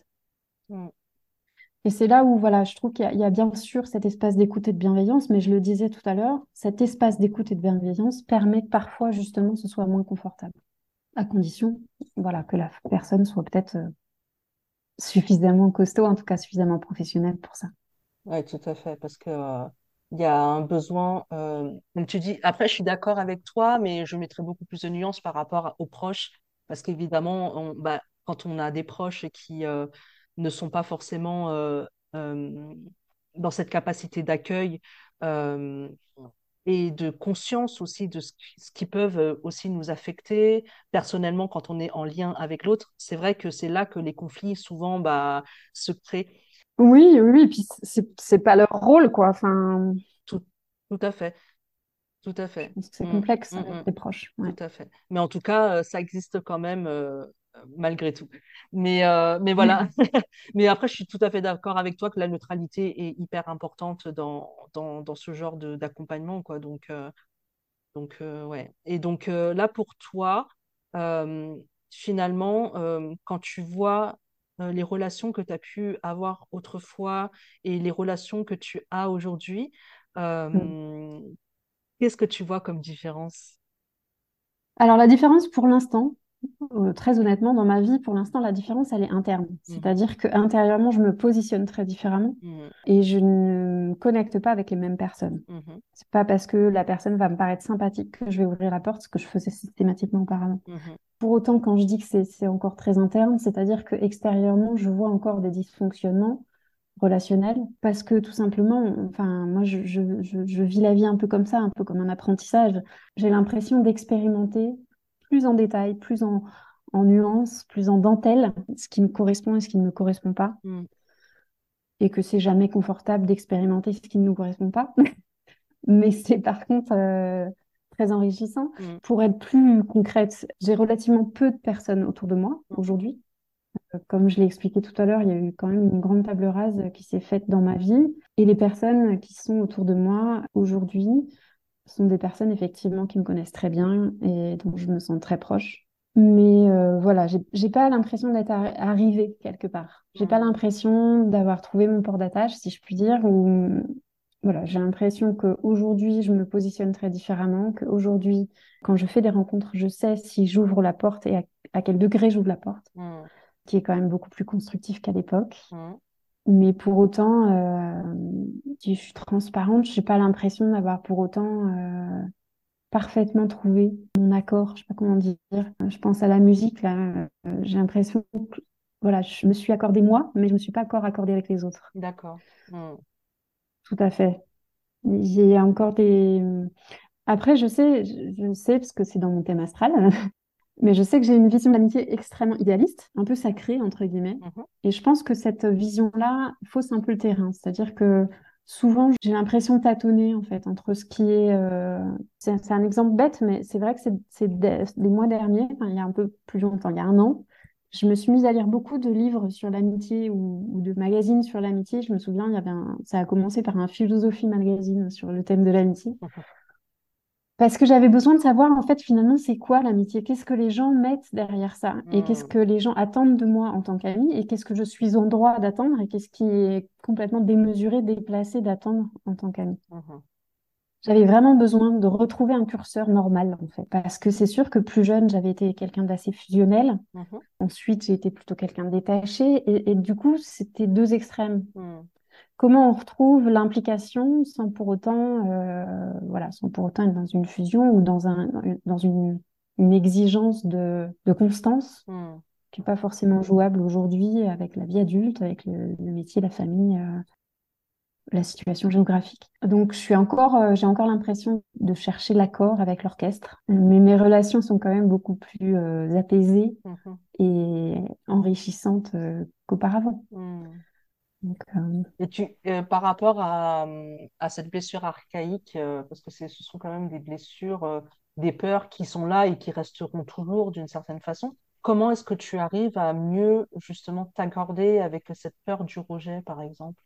Et c'est là où, voilà, je trouve qu'il y, a bien sûr cet espace d'écoute et de bienveillance, mais je le disais tout à l'heure, cet espace d'écoute et de bienveillance permet que parfois, justement, ce soit moins confortable, à condition, voilà, que la personne soit peut-être euh, suffisamment costaud, en tout cas suffisamment professionnel pour ça.
Oui, tout à fait, parce que euh, il y a un besoin, euh, tu dis, après je suis d'accord avec toi, mais je mettrais beaucoup plus de nuances par rapport aux proches, parce qu'évidemment, bah, quand on a des proches qui euh, ne sont pas forcément dans cette capacité d'accueil, et de conscience aussi de ce qui, peuvent euh, aussi nous affecter personnellement quand on est en lien avec l'autre. C'est vrai que c'est là que les conflits souvent bah, se créent.
Oui, oui, et puis c'est c'est pas leur rôle, quoi. Enfin,
Tout, tout à fait, tout à fait.
c'est
Mm,
complexe
mm,
avec
mm.
les proches. Ouais.
Tout à fait. Mais en tout cas, euh, ça existe quand même euh, malgré tout. Mais, euh, mais voilà. Mais après, je suis tout à fait d'accord avec toi que la neutralité est hyper importante dans, dans, dans ce genre d'accompagnement, quoi. Donc, euh, donc euh, ouais. Et donc euh, là, pour toi, euh, finalement, euh, quand tu vois euh, les relations que tu as pu avoir autrefois et les relations que tu as aujourd'hui,
Mm.
euh, qu'est-ce que tu vois comme différence?
Alors la différence pour l'instant, euh, très honnêtement, dans ma vie, pour l'instant, la différence, elle est interne.
Mhm,
C'est-à-dire que intérieurement, je me positionne très différemment
mhm,
et je ne me connecte pas avec les mêmes personnes.
mhm,
C'est pas parce que la personne va me paraître sympathique que je vais ouvrir la porte, ce que je faisais systématiquement auparavant.
mhm.
Pour autant, quand je dis que c'est encore très interne, c'est-à-dire que extérieurement, je vois encore des dysfonctionnements relationnels parce que tout simplement, enfin, moi, je, je, je, je vis la vie un peu comme ça, un peu comme un apprentissage. J'ai l'impression d'expérimenter plus en détail, plus en, en nuances, plus en dentelle, ce qui me correspond et ce qui ne me correspond pas,
Mm,
et que c'est jamais confortable d'expérimenter ce qui ne nous correspond pas. Mais c'est par contre euh, très enrichissant.
mm,
Pour être plus concrète, j'ai relativement peu de personnes autour de moi
mhm,
aujourd'hui. Euh, Comme je l'ai expliqué tout à l'heure, il y a eu quand même une grande table rase qui s'est faite dans ma vie. Et les personnes qui sont autour de moi aujourd'hui sont des personnes effectivement qui me connaissent très bien et dont je me sens très proche. Mais euh, voilà, j'ai pas l'impression d'être arri- arrivée quelque part. J'ai pas l'impression d'avoir trouvé mon port d'attache, si je puis dire, ou voilà, j'ai l'impression qu'aujourd'hui, je me positionne très différemment, qu'aujourd'hui, quand je fais des rencontres, je sais si j'ouvre la porte et à, à quel degré j'ouvre la porte,
mm,
qui est quand même beaucoup plus constructif qu'à l'époque.
mm.
Mais pour autant, euh, si je suis transparente, j'ai pas l'impression d'avoir pour autant euh, parfaitement trouvé mon accord. Je sais pas comment dire. Je pense à la musique, là. euh, j'ai l'impression que, voilà, je me suis accordée moi, mais je me suis pas encore accordée avec les autres.
D'accord. Mm,
Tout à fait. J'ai encore des... Après, je sais, je je sais, parce que c'est dans mon thème astral, mais je sais que j'ai une vision de l'amitié extrêmement idéaliste, un peu sacrée, entre guillemets.
mhm,
Et je pense que cette vision-là fausse un peu le terrain. C'est-à-dire que souvent, j'ai l'impression de tâtonner, en fait, entre ce qui est... euh, C'est un exemple bête, mais c'est vrai que c'est des, mois derniers, enfin, il y a un peu plus longtemps, il y a un an, je me suis mise à lire beaucoup de livres sur l'amitié ou, ou de magazines sur l'amitié. Je me souviens, il y avait un... ça a commencé par un philosophie magazine sur le thème de l'amitié.
mhm,
Parce que j'avais besoin de savoir, en fait, finalement, c'est quoi l'amitié? Qu'est-ce que les gens mettent derrière ça? Et qu'est-ce
mm,
que les gens attendent de moi en tant qu'ami? Et qu'est-ce que je suis en droit d'attendre? Et qu'est-ce qui est complètement démesuré, déplacé d'attendre en tant qu'ami?
mhm,
J'avais vraiment besoin de retrouver un curseur normal, en fait. Parce que c'est sûr que plus jeune, j'avais été quelqu'un d'assez fusionnel.
mhm,
Ensuite, j'ai été plutôt quelqu'un de détaché. Et, et du coup, c'était deux extrêmes.
Mm.
Comment on retrouve l'implication sans pour autant, euh, voilà, sans pour autant être dans une fusion ou dans un, dans une, une exigence de, de constance
Mm,
qui n'est pas forcément jouable aujourd'hui avec la vie adulte, avec le, le métier, la famille, euh, la situation géographique. Donc, je suis encore, euh, j'ai encore l'impression de chercher l'accord avec l'orchestre, mais mes relations sont quand même beaucoup plus apaisées
mhm,
et enrichissantes qu'auparavant.
mm.
Donc, euh,
Et tu, euh, par rapport à, à cette blessure archaïque, euh, parce que ce sont quand même des blessures, des peurs qui sont là et qui resteront toujours d'une certaine façon, comment est-ce que tu arrives à mieux justement t'accorder avec cette peur du rejet, par exemple?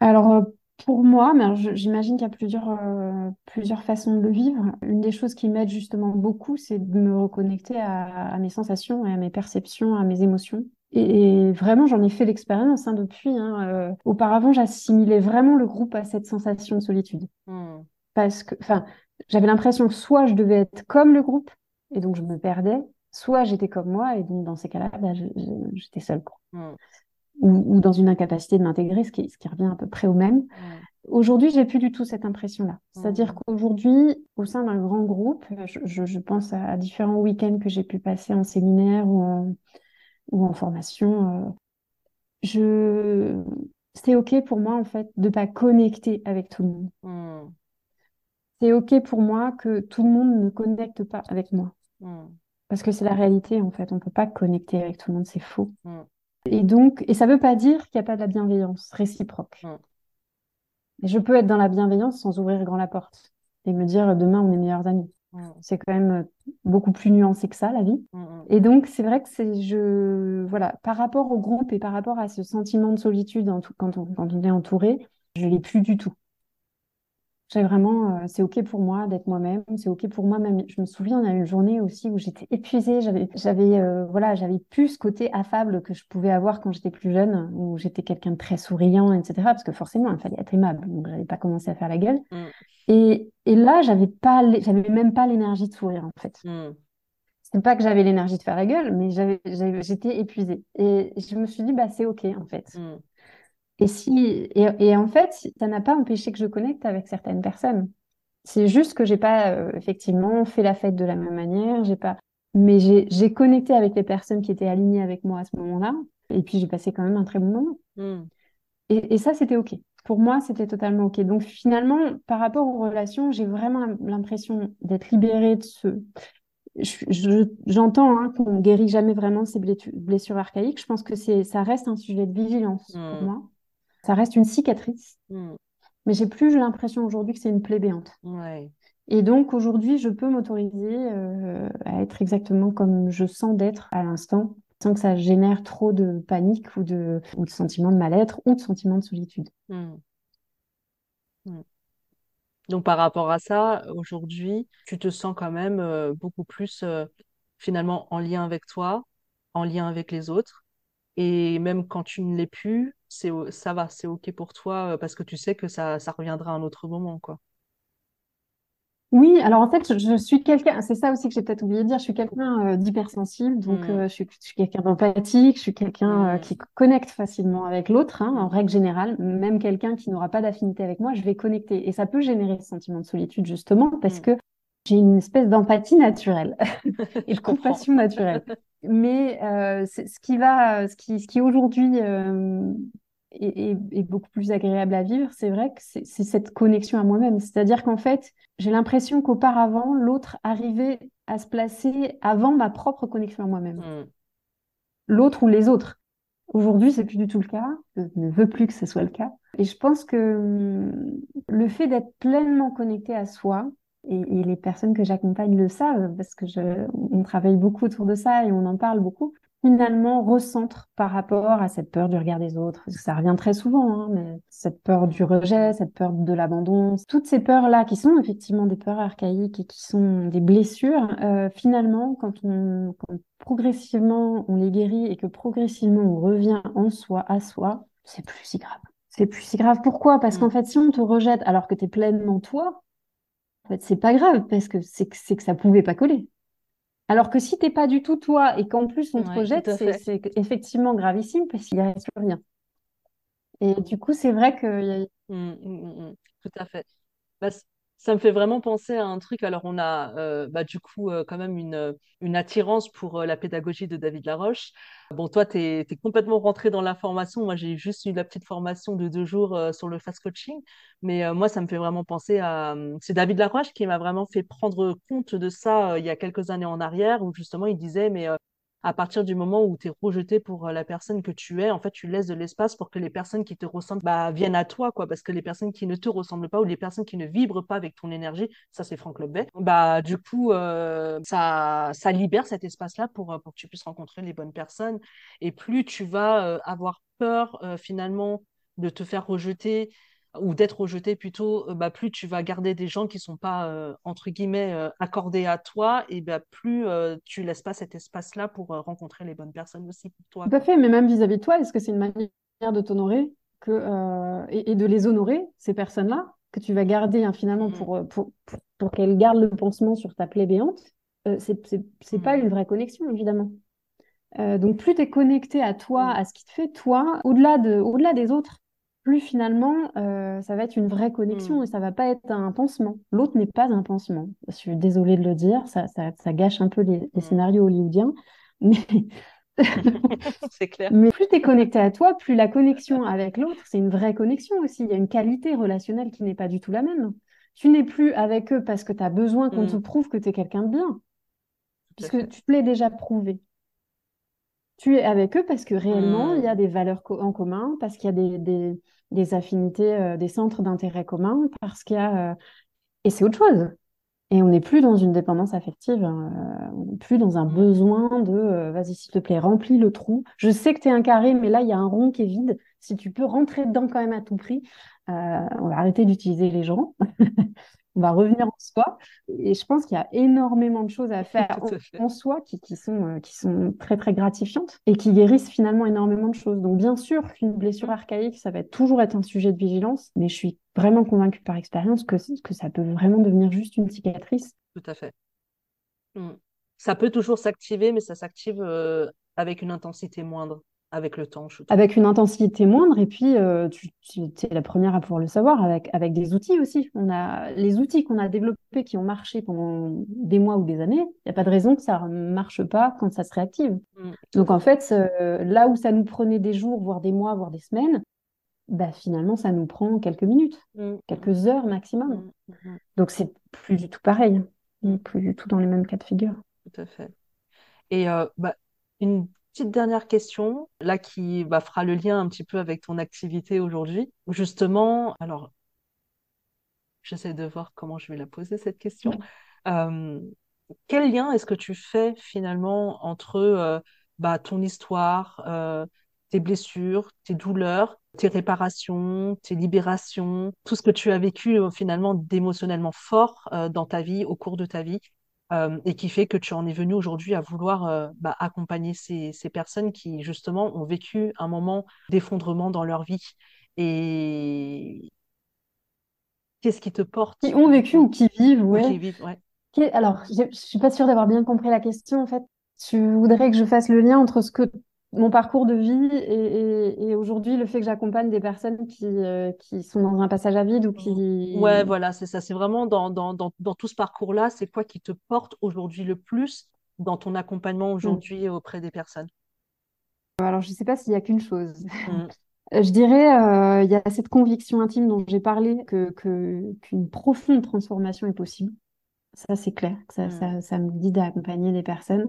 Alors, pour moi, mais j'imagine qu'il y a plusieurs, plusieurs façons de le vivre. Une des choses qui m'aide justement beaucoup, c'est de me reconnecter à, à mes sensations et à mes perceptions, à mes émotions. Et, vraiment, j'en ai fait l'expérience hein, depuis. hein. Euh, auparavant, j'assimilais vraiment le groupe à cette sensation de solitude.
Mm,
Parce que, enfin, j'avais l'impression que soit je devais être comme le groupe, et donc je me perdais, soit j'étais comme moi, et donc dans ces cas-là, bah, j'étais seule. quoi
mm,
ou, ou dans une incapacité de m'intégrer, ce qui, ce qui revient à peu près au même.
mm,
Aujourd'hui, j'ai plus du tout cette impression-là. C'est-à-dire
mm,
qu'aujourd'hui, au sein d'un grand groupe, je, je- je pense à, à différents week-ends que j'ai pu passer en séminaire ou en, ou en formation. euh, je... C'est OK pour moi, en fait, de pas connecter avec tout le monde.
mm,
c'est OK pour moi que tout le monde ne connecte pas avec moi. Mm. Parce que c'est la réalité, en fait. On ne peut pas connecter avec tout le monde, c'est faux. Mm. Et donc, et ça ne veut pas dire qu'il n'y a pas de la bienveillance réciproque. Je peux être dans la bienveillance sans ouvrir grand la porte et me dire demain on est meilleurs amis. C'est quand même euh, beaucoup plus nuancé que ça, la vie. Et donc, c'est vrai que c'est, je, voilà, par rapport au groupe et par rapport à ce sentiment de solitude quand, on, quand on est entouré, je l'ai plus du tout. J'ai vraiment, euh, c'est OK pour moi d'être moi-même, c'est OK pour moi même. Je me souviens, il y a une journée aussi où j'étais épuisée, j'avais, j'avais, euh, voilà, j'avais plus ce côté affable que je pouvais avoir quand j'étais plus jeune, où j'étais quelqu'un de très souriant, etc. Parce que forcément, il fallait être aimable, donc j'avais pas commencé à faire la gueule. Mm. Et, et, là, j'avais pas, j'avais même pas l'énergie de sourire en fait. Mm. C'est pas que j'avais l'énergie de faire la gueule, mais j'avais, j'étais épuisée. Et je me suis dit, bah c'est OK en fait. Mm. Et, si, et, en fait, ça n'a pas empêché que je connecte avec certaines personnes. C'est juste que j'ai pas euh, effectivement fait la fête de la même manière, j'ai pas, mais j'ai connecté avec les personnes qui étaient alignées avec moi à ce moment-là. Et puis j'ai passé quand même un très bon moment. Hmm. Et, et, ça, c'était ok. Pour moi, c'était totalement ok. Donc finalement, par rapport aux relations, j'ai vraiment l'impression d'être libérée de ce. J'entends hein, qu'on guérit jamais vraiment ces blessures archaïques. Je pense que ça reste un sujet de vigilance pour hmm. moi ça reste une cicatrice. Hmm. Mais j'ai plus l'impression aujourd'hui que c'est une plaie béante. Et donc aujourd'hui, je peux m'autoriser euh, à être exactement comme je sens d'être à l'instant, sans que ça génère trop de panique ou de, ou de sentiment de mal-être ou de sentiment de solitude. Hmm.
Hmm. Donc par rapport à ça, aujourd'hui, tu te sens quand même euh, beaucoup plus euh, finalement en lien avec toi, en lien avec les autres. Et même quand tu ne l'es plus, c'est ça va, c'est OK pour toi euh, parce que tu sais que ça, ça reviendra à un autre moment, quoi.
Oui, alors en fait, je, suis quelqu'un, c'est ça aussi que j'ai peut-être oublié de dire, je suis quelqu'un euh, d'hypersensible, donc mmh. euh, je suis, quelqu'un d'empathique, je suis quelqu'un mmh. qui connecte facilement avec l'autre, hein, en règle générale, même quelqu'un qui n'aura pas d'affinité avec moi, je vais connecter. Et ça peut générer ce sentiment de solitude, justement, parce mmh. que j'ai une espèce d'empathie naturelle et de compassion naturelle. Mais ce qui va, ce qui, ce qui aujourd'hui est, beaucoup plus agréable à vivre, c'est vrai que c'est cette connexion à moi-même. C'est-à-dire qu'en fait, j'ai l'impression qu'auparavant, l'autre arrivait à se placer avant ma propre connexion à moi-même. Hmm. L'autre ou les autres. Aujourd'hui, c'est plus du tout le cas. Je ne veux plus que ce soit le cas. Et je pense que hum, le fait d'être pleinement connecté à soi, et, et les personnes que j'accompagne le savent, parce que je, on travaille beaucoup autour de ça et on en parle beaucoup, finalement recentre par rapport à cette peur du regard des autres. Ça revient très souvent, hein, mais cette peur du rejet, cette peur de l'abandon, toutes ces peurs-là qui sont effectivement des peurs archaïques et qui sont des blessures, euh, finalement, quand on quand progressivement on les guérit et que progressivement on revient en soi, à soi, c'est plus si grave. C'est plus si grave. Pourquoi? Parce qu'en mm. fait, si on te rejette alors que tu es pleinement toi, en fait, c'est pas grave parce que c'est que, que ça pouvait pas coller. Alors que si t'es pas du tout toi et qu'en plus on te rejette, c'est effectivement gravissime parce qu'il n'y reste plus rien. Et du coup, c'est vrai que.
Mmh, mmh, mmh, tout à fait. Bah, ça me fait vraiment penser à un truc. Alors, on a euh, bah, du coup euh, quand même une, une attirance pour euh, la pédagogie de David Laroche. Bon, toi, tu es, complètement rentré dans la formation. Moi, j'ai juste eu la petite formation de deux jours sur le fast coaching. Mais moi, ça me fait vraiment penser à. C'est David Laroche qui m'a vraiment fait prendre compte de ça il y a quelques années en arrière, où justement, il disait, mais à partir du moment où tu es rejeté pour euh, la personne que tu es, en fait, tu laisses de l'espace pour que les personnes qui te ressemblent bah, viennent à toi, quoi. Parce que les personnes qui ne te ressemblent pas ou les personnes qui ne vibrent pas avec ton énergie, ça, c'est Franck Lebet, bah, du coup, euh, ça, ça libère cet espace-là pour, euh, pour que tu puisses rencontrer les bonnes personnes. Et plus tu vas avoir peur, finalement, de te faire rejeter, ou d'être rejeté plutôt, euh, bah, plus tu vas garder des gens qui sont pas, euh, entre guillemets, euh, accordés à toi, et bah, plus tu laisses pas cet espace-là pour rencontrer les bonnes personnes aussi pour toi.
Tout à fait, mais même vis-à-vis de toi, est-ce que c'est une manière de t'honorer que, et, de les honorer, ces personnes-là, que tu vas garder hein, finalement mmh. pour, pour, pour, qu'elles gardent le pansement sur ta plaie béante C'est pas mmh. une vraie connexion, évidemment. donc plus tu es connecté à toi, mmh. à ce qui te fait toi, au-delà de, au-delà des autres, plus finalement, euh, ça va être une vraie connexion hmm. et ça va pas être un pansement. L'autre n'est pas un pansement. Je suis désolée de le dire, ça, ça, gâche un peu les, hmm. scénarios hollywoodiens, mais
c'est clair.
Mais plus tu es connecté à toi, plus la connexion avec l'autre, c'est une vraie connexion aussi. Il y a une qualité relationnelle qui n'est pas du tout la même. Tu n'es plus avec eux parce que tu as besoin qu'on te mm. prouve que tu es quelqu'un de bien, puisque tu te l'es déjà prouvé. Tu es avec eux parce que réellement, il y a mm. des valeurs en commun, parce qu'il y a des, des, affinités, euh, des centres d'intérêt communs, parce qu'il y a... Euh, et c'est autre chose. Et on n'est plus dans une dépendance affective, hein, on n'est plus dans un mm. besoin de vas-y, s'il te plaît, remplis le trou. Je sais que tu es un carré, mais là, il y a un rond qui est vide. Si tu peux rentrer dedans quand même à tout prix, euh, on va arrêter d'utiliser les gens. on va revenir en soi. Et je pense qu'il y a énormément de choses à faire en, soi qui, sont, euh, qui sont très, très gratifiantes et qui guérissent finalement énormément de choses. Donc, bien sûr qu'une blessure mm. archaïque, ça va toujours être un sujet de vigilance, mais je suis vraiment convaincue par expérience que, que ça peut vraiment devenir juste une cicatrice.
Tout à fait. Mm. Ça peut toujours s'activer, mais ça s'active euh, avec une intensité moindre avec le temps.
Avec une intensité moindre, et puis euh, tu, es la première à pouvoir le savoir, avec, avec des outils aussi. On a les outils qu'on a développés qui ont marché pendant des mois ou des années, il n'y a pas de raison que ça ne marche pas quand ça se réactive. Mm. Donc en fait, euh, là où ça nous prenait des jours, voire des mois, voire des semaines, bah, finalement, ça nous prend quelques minutes, mm. quelques heures maximum. Mm. Donc c'est plus du tout pareil, plus du tout dans les mêmes cas de figure.
Tout à fait. Et euh, bah, une petite dernière question, là qui bah, fera le lien un petit peu avec ton activité aujourd'hui. Justement, alors, j'essaie de voir comment je vais la poser cette question. Euh, quel lien est-ce que tu fais finalement entre euh, bah, ton histoire, euh, tes blessures, tes douleurs, tes réparations, tes libérations, tout ce que tu as vécu finalement d'émotionnellement fort dans ta vie, au cours de ta vie, euh, et qui fait que tu en es venu aujourd'hui à vouloir euh, bah, accompagner ces, ces, personnes qui justement ont vécu un moment d'effondrement dans leur vie. Et qu'est-ce qui te porte
Qui ont vécu ou qui vivent, ouais. qui vivent, ouais. Alors, je suis pas sûre d'avoir bien compris la question en fait. Tu voudrais que je fasse le lien entre ce que mon parcours de vie et, aujourd'hui le fait que j'accompagne des personnes qui, euh, qui sont dans un passage à vide ou qui...
Ouais, voilà, c'est ça. C'est vraiment dans, dans, dans, dans, tout ce parcours-là, c'est quoi qui te porte aujourd'hui le plus dans ton accompagnement mm. aujourd'hui auprès des personnes?
Alors, je ne sais pas s'il n'y a qu'une chose. Mm. Je dirais, euh, il y a cette conviction intime dont j'ai parlé, que, qu'une profonde transformation est possible. Ça, c'est clair. Ça, mm. ça, ça me guide à accompagner des personnes.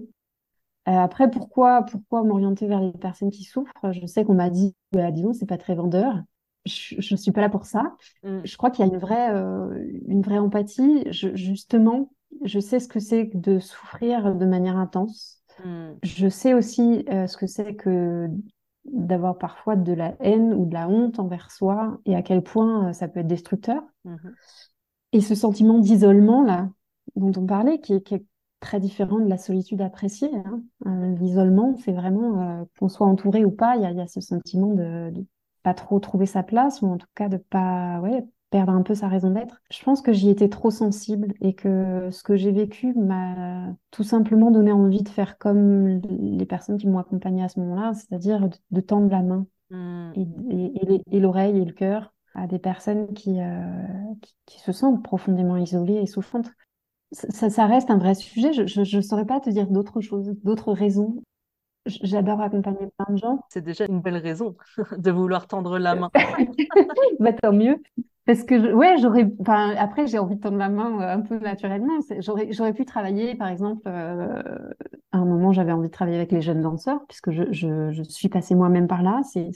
Euh, après, pourquoi, pourquoi m'orienter vers les personnes qui souffrent? Je sais qu'on m'a dit, bah, disons, c'est pas très vendeur. Je ne suis pas là pour ça. Mm. Je crois qu'il y a une vraie, euh, une vraie empathie. justement, je sais ce que c'est de souffrir de manière intense. Mm. Je sais aussi euh, ce que c'est que d'avoir parfois de la haine ou de la honte envers soi et à quel point ça peut être destructeur. Mm-hmm. Et ce sentiment d'isolement là dont on parlait, qui est, qui est très différent de la solitude appréciée. Hein. Euh, l'isolement, c'est vraiment euh, qu'on soit entouré ou pas, il y a, ce sentiment de, de pas trop trouver sa place ou en tout cas de pas ouais, perdre un peu sa raison d'être. Je pense que j'y étais trop sensible et que ce que j'ai vécu m'a tout simplement donné envie de faire comme les personnes qui m'ont accompagnée à ce moment-là, c'est-à-dire de, tendre la main mmh. et, l'oreille et le cœur à des personnes qui, euh, qui, qui, se sentent profondément isolées et souffrantes ça, reste un vrai sujet. Je ne saurais pas te dire d'autres choses, d'autres raisons. J'adore accompagner plein de gens.
C'est déjà une belle raison de vouloir tendre la main.
bah, tant mieux. Parce que, ouais, j'aurais. après, j'ai envie de tendre la main euh, un peu naturellement. J'aurais, j'aurais pu travailler, par exemple, euh, à un moment, j'avais envie de travailler avec les jeunes danseurs, puisque je, je, suis passée moi-même par là. C'est,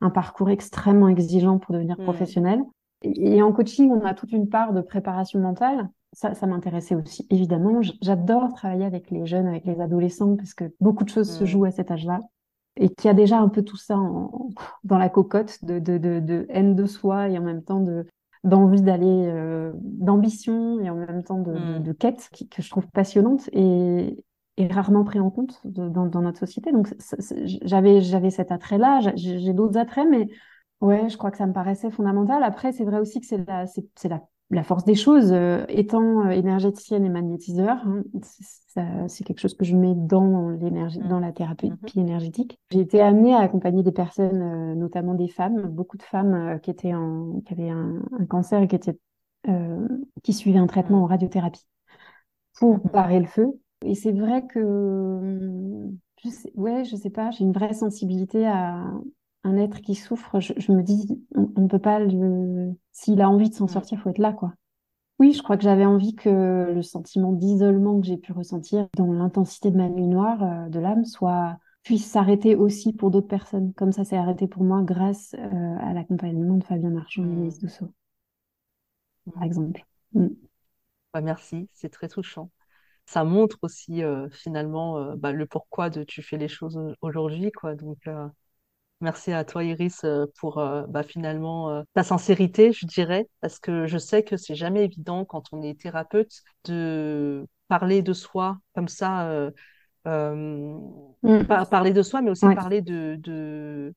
un parcours extrêmement exigeant pour devenir mmh. professionnel. et en coaching, on a toute une part de préparation mentale ça, ça m'intéressait aussi, évidemment. J'adore travailler avec les jeunes, avec les adolescents, parce que beaucoup de choses se mmh. jouent à cet âge-là. Et qu'il y a déjà un peu tout ça dans la cocotte de, de, de, haine de soi et en même temps de d'envie d'aller, euh, d'ambition et en même temps de, mmh. quête que je trouve passionnante et, et rarement pris en compte dans, dans, notre société. Donc j'avais j'avais cet attrait-là, j'ai d'autres attraits, mais ouais, je crois que ça me paraissait fondamental. Après, c'est vrai aussi que c'est la, c'est la la force des choses, euh, étant euh, énergéticienne et magnétiseur, hein, c'est quelque chose que je mets dans l'énergie, mmh. dans la thérapie mmh. énergétique. J'ai été amenée à accompagner des personnes, euh, notamment des femmes, beaucoup de femmes qui étaient en, qui avaient un, cancer et qui étaient, qui suivaient un traitement en mmh. radiothérapie pour barrer le feu. Et c'est vrai que, je sais, ouais, je sais pas, j'ai une vraie sensibilité à, un être qui souffre, je, me dis, on ne peut pas le... S'il a envie de s'en sortir, il faut être là, quoi. Oui, je crois que j'avais envie que le sentiment d'isolement que j'ai pu ressentir dans l'intensité de ma nuit noire euh, de l'âme soit puisse s'arrêter aussi pour d'autres personnes, comme ça s'est arrêté pour moi grâce euh, à l'accompagnement de Fabien Marchand et Lise mmh. Dousseau, par mmh. exemple. Mmh.
Bah, merci, c'est très touchant. Ça montre aussi euh, finalement bah, le pourquoi de tu fais les choses aujourd'hui, quoi. Donc Merci à toi, Iris, euh, pour euh, bah, finalement euh, ta sincérité, je dirais, parce que je sais que c'est jamais évident quand on est thérapeute de parler de soi comme ça, mm. parler de soi, mais aussi parler de, de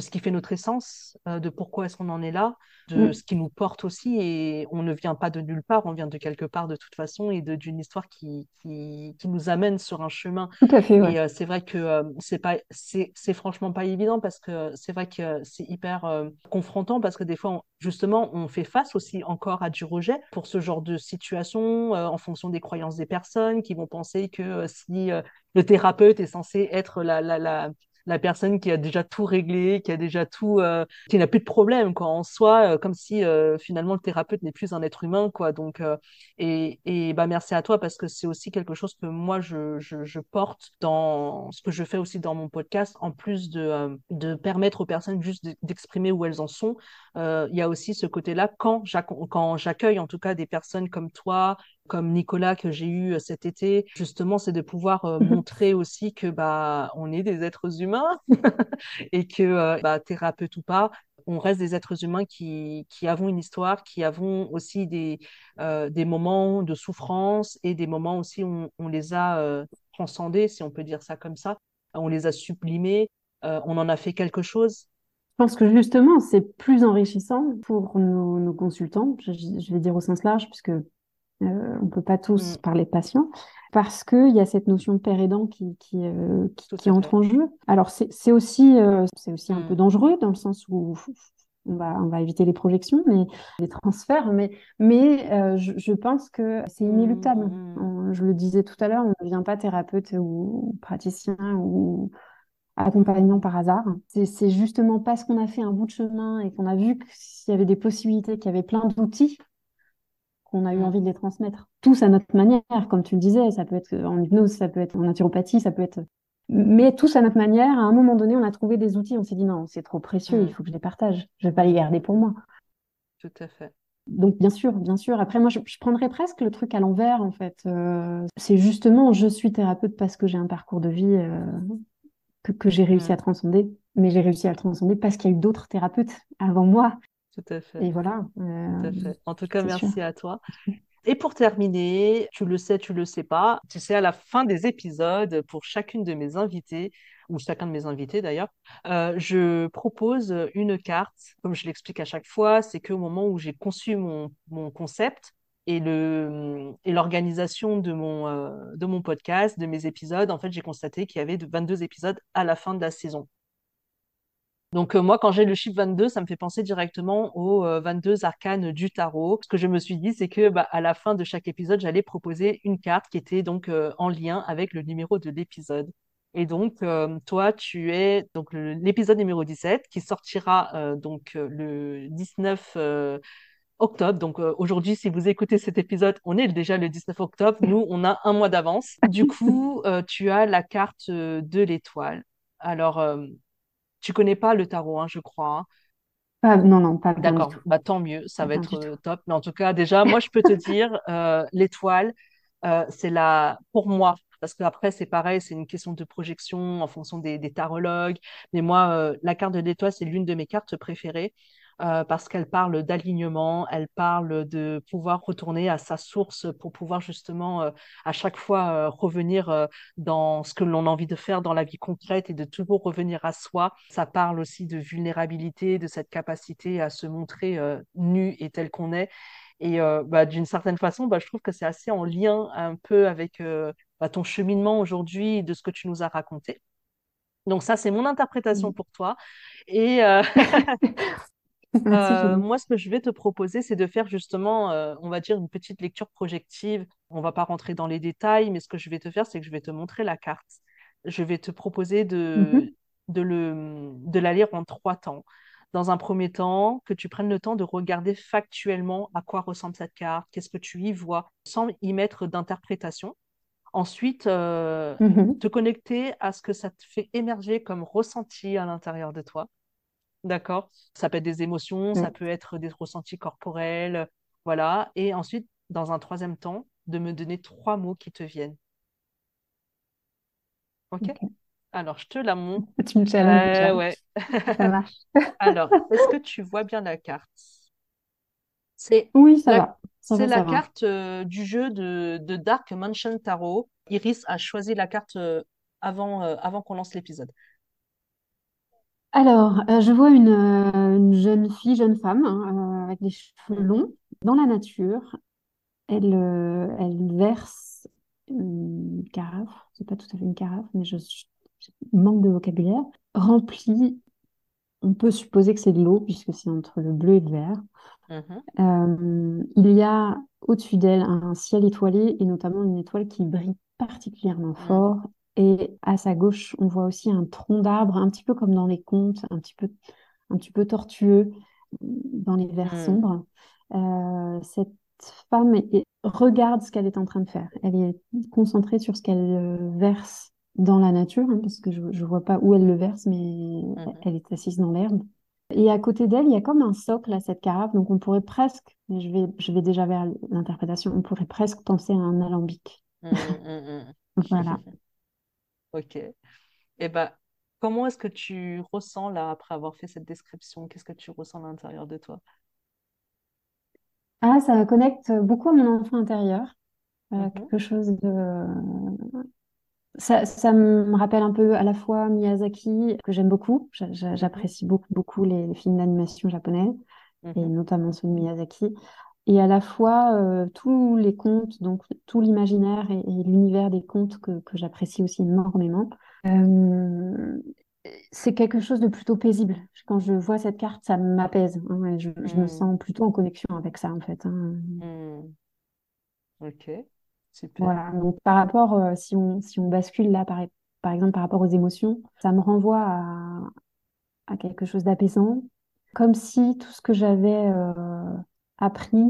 ce qui fait notre essence, euh, de pourquoi est-ce qu'on en est là, de mm. ce qui nous porte aussi. Et on ne vient pas de nulle part, on vient de quelque part de toute façon et d'une histoire qui, qui, nous amène sur un chemin.
Tout à fait.
Et euh, c'est vrai que euh, c'est pas, c'est franchement pas évident parce que c'est vrai que c'est hyper confrontant parce que des fois, justement, on fait face aussi encore à du rejet pour ce genre de situation en fonction des croyances des personnes qui vont penser que si le thérapeute est censé être la, la, la, la personne qui a déjà tout réglé, qui a déjà tout, euh, qui n'a plus de problème quoi en soi, euh, comme si euh, finalement le thérapeute n'est plus un être humain quoi. Donc et, et bah merci à toi parce que c'est aussi quelque chose que moi je, je, porte dans ce que je fais aussi dans mon podcast, en plus de de permettre aux personnes juste d'exprimer où elles en sont. Il y a aussi ce côté-là quand j'accueille en tout cas des personnes comme toi, comme Nicolas que j'ai eu euh, cet été, justement, c'est de pouvoir euh, montrer aussi que bah on est des êtres humains et que euh, bah, thérapeute ou pas, on reste des êtres humains qui, qui avons une histoire, qui avons aussi des, des moments de souffrance et des moments aussi où on, les a transcendés, si on peut dire ça comme ça. On les a sublimés, on en a fait quelque chose.
Je pense que justement, c'est plus enrichissant pour nos, consultants, je, je, vais dire au sens large, puisque euh, on ne peut pas tous mm. parler de patients parce qu'il y a cette notion de père aidant qui, qui, euh, qui, entre en jeu. Alors, c'est aussi, euh, c'est aussi un peu mm. dangereux dans le sens où on va, on va éviter les projections, mais les transferts, mais, mais je, pense que c'est inéluctable. Mm, je le disais tout à l'heure, on ne devient pas thérapeute ou praticien ou accompagnant par hasard. C'est justement parce qu'on a fait un bout de chemin et qu'on a vu qu'il y avait des possibilités, qu'il y avait plein d'outils qu'on a eu mm. envie de les transmettre. Tous à notre manière, comme tu le disais, ça peut être en hypnose, ça peut être en naturopathie, ça peut être... Mais tous à notre manière, à un moment donné, on a trouvé des outils, on s'est dit non, c'est trop précieux, mm. il faut que je les partage, je vais pas les garder pour moi.
Tout à fait.
Donc bien sûr, bien sûr. Après moi, je, prendrais presque le truc à l'envers en fait. Euh, c'est justement, je suis thérapeute parce que j'ai un parcours de vie euh, que, j'ai réussi mm. à transcender, mais j'ai réussi à le transcender parce qu'il y a eu d'autres thérapeutes avant moi
tout à fait.
Et voilà.
Euh, en tout cas, merci à toi. Et pour terminer, tu le sais, tu le sais pas, tu sais, à la fin des épisodes, pour chacune de mes invités, ou chacun de mes invités d'ailleurs, euh, je propose une carte, comme je l'explique à chaque fois, c'est qu'au moment où j'ai conçu mon, mon concept, et le et l'organisation de mon euh, de mon podcast, de mes épisodes, en fait, j'ai constaté qu'il y avait 22 épisodes à la fin de la saison. Donc euh, moi, quand j'ai le chiffre 22, ça me fait penser directement aux 22 euh, arcanes du tarot. Ce que je me suis dit, c'est que bah, à la fin de chaque épisode, j'allais proposer une carte qui était donc euh, en lien avec le numéro de l'épisode. Et donc, toi, tu es donc l'épisode numéro 17 qui sortira donc le 19 octobre. Donc aujourd'hui, si vous écoutez cet épisode, on est déjà le 19 octobre. Nous, on a un mois d'avance. Du coup, tu as la carte de l'étoile. Alors, tu connais pas le tarot, hein, je crois.
Hein. non, non, pas
D'accord, bah, tant mieux, ça va être euh, top. Mais en tout cas, déjà, moi, je peux te dire, euh, l'étoile, euh, c'est la, pour moi, parce qu'après, c'est pareil, c'est une question de projection en fonction des, des tarologues. Mais moi, la carte de l'étoile, c'est l'une de mes cartes préférées. Euh, parce qu'elle parle d'alignement, elle parle de pouvoir retourner à sa source pour pouvoir justement euh, à chaque fois euh, revenir dans ce que l'on a envie de faire dans la vie concrète et de toujours revenir à soi. Ça parle aussi de vulnérabilité, de cette capacité à se montrer nu et tel qu'on est. Et bah, d'une certaine façon, bah, je trouve que c'est assez en lien un peu avec bah, ton cheminement aujourd'hui, de ce que tu nous as raconté. Donc ça, c'est mon interprétation pour toi. Et Euh, moi, ce que je vais te proposer, c'est de faire justement, euh, on va dire, une petite lecture projective. On va pas rentrer dans les détails, mais ce que je vais te faire, c'est que je vais te montrer la carte. Je vais te proposer de, de, le, de la lire en trois temps. Dans un premier temps, que tu prennes le temps de regarder factuellement à quoi ressemble cette carte, qu'est-ce que tu y vois, sans y mettre d'interprétation. Ensuite, euh,
Mhm.
te connecter à ce que ça te fait émerger comme ressenti à l'intérieur de toi. D'accord? Ça peut être des émotions, ça
Ouais,
peut être des ressentis corporels, voilà. Et ensuite, dans un troisième temps, de me donner trois mots qui te viennent. OK?
ok.
Alors, je te la montre.
Tu me challenges
Euh, ouais.
Ça marche.
Alors, est-ce que tu vois bien la carte? C'est
Oui, ça
la,
va. Ça
c'est la
ça va.
carte euh, du jeu de, de Dark Mansion Tarot. Iris a choisi la carte euh, avant, euh, avant qu'on lance l'épisode.
Alors, euh, je vois une, euh, une jeune fille, jeune femme, hein, euh, avec des cheveux longs, dans la nature. Elle, elle verse une carafe, c'est pas tout à fait une carafe, mais je, je- je manque de vocabulaire, remplie, on peut supposer que c'est de l'eau, puisque c'est entre le bleu et le vert.
mhm,
Euh, il y a au-dessus d'elle un ciel étoilé, et notamment une étoile qui brille particulièrement
mhm,
fort. Et à sa gauche, on voit aussi un tronc d'arbre, un petit peu comme dans les contes, un petit peu, un petit peu tortueux dans les vers
mhm,
sombres. Euh, cette femme est- regarde ce qu'elle est en train de faire. Elle est concentrée sur ce qu'elle euh, verse dans la nature, hein, parce que je ne vois pas où elle le verse, mais
mhm,
elle est assise dans l'herbe. Et à côté d'elle, il y a comme un socle à cette carafe, donc on pourrait presque, mais je vais, je vais déjà vers l'interprétation, on pourrait presque penser à un alambic. Voilà.
Ok. Et ben, comment est-ce que tu ressens là après avoir fait cette description? Qu'est-ce que tu ressens à l'intérieur de toi?
Ah, ça connecte beaucoup à mon enfant intérieur, euh,
Mhm,
quelque chose de, Ça, ça me rappelle un peu à la fois Miyazaki, que j'aime beaucoup. J'a- j'a- J'apprécie beaucoup, beaucoup les, les films d'animation japonais, et
mhm,
notamment ceux de Miyazaki. Et à la fois euh, tous les contes, donc tout l'imaginaire et, et l'univers des contes que, que j'apprécie aussi énormément. Euh, c'est quelque chose de plutôt paisible. Quand je vois cette carte, ça m'apaise. hein, je, me
mhm,
sens plutôt en connexion avec ça, en fait. hein.
mhm. Ok, super.
Voilà, donc par rapport, euh, si on, si on bascule là, par, par exemple, par rapport aux émotions, ça me renvoie à, à quelque chose d'apaisant, comme si tout ce que j'avais appris,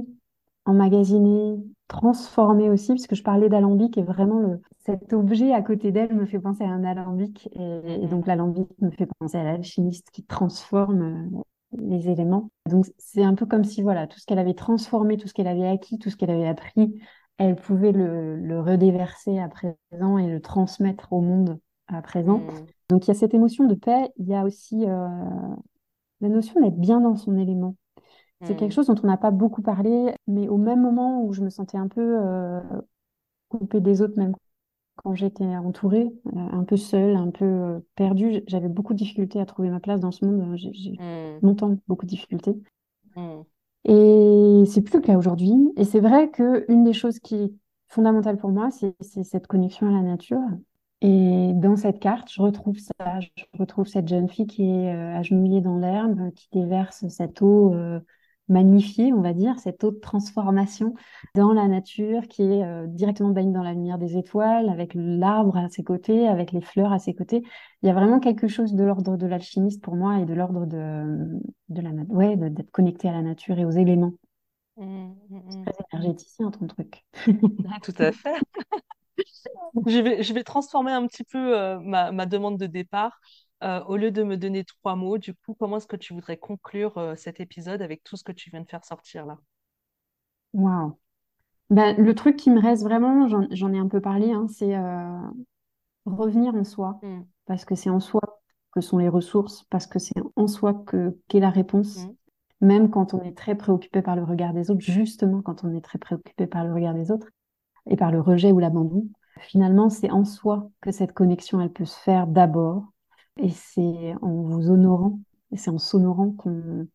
emmagasiné, transformé aussi, parce que je parlais d'alambic et vraiment le, cet objet à côté d'elle me fait penser à un alambic, et, et donc l'alambic me fait penser à l'alchimiste qui transforme euh, les éléments. Donc c'est un peu comme si voilà, tout ce qu'elle avait transformé, tout ce qu'elle avait acquis, tout ce qu'elle avait appris, elle pouvait le, le redéverser à présent et le transmettre au monde à présent.
mhm,
Donc il y a cette émotion de paix, il y a aussi euh, la notion d'être bien dans son élément. C'est quelque
mhm,
chose dont on n'a pas beaucoup parlé, mais au même moment où je me sentais un peu euh, coupée des autres, même quand j'étais entourée, euh, un peu seule, un peu euh, perdue, j'avais beaucoup de difficultés à trouver ma place dans ce monde. J'ai
mhm,
longtemps beaucoup de difficultés.
mhm,
Et c'est plus le cas aujourd'hui. Et c'est vrai que une des choses qui est fondamentale pour moi, c'est cette connexion à la nature. Et dans cette carte, je retrouve ça. Je retrouve cette jeune fille qui est agenouillée dans l'herbe, qui déverse cette eau magnifiée, on va dire, cette de transformation dans la nature, qui est euh, directement baignée dans la lumière des étoiles, avec l'arbre à ses côtés, avec les fleurs à ses côtés. Il y a vraiment quelque chose de l'ordre de l'alchimiste pour moi et de l'ordre de, de la, ouais, d'être connecté à la nature et aux éléments.
mhm, mhm.
Très énergéticien, ton truc.
Ah, Tout à fait. Je vais, je vais transformer un petit peu euh, ma, ma demande de départ. Euh, au lieu de me donner trois mots, du coup, comment est-ce que tu voudrais conclure euh, cet épisode avec tout ce que tu viens de faire sortir là?
Waouh. Ben, le truc qui me reste vraiment, j'en, ai un peu parlé, hein, c'est euh, revenir en soi,
Mhm,
parce que c'est en soi que sont les ressources, parce que c'est en soi que qu'est la réponse,
mhm,
même quand on est très préoccupé par le regard des autres, justement quand on est très préoccupé par le regard des autres et par le rejet ou l'abandon. Finalement, c'est en soi que cette connexion, elle peut se faire d'abord, et c'est en vous honorant, c'est en s'honorant qu'on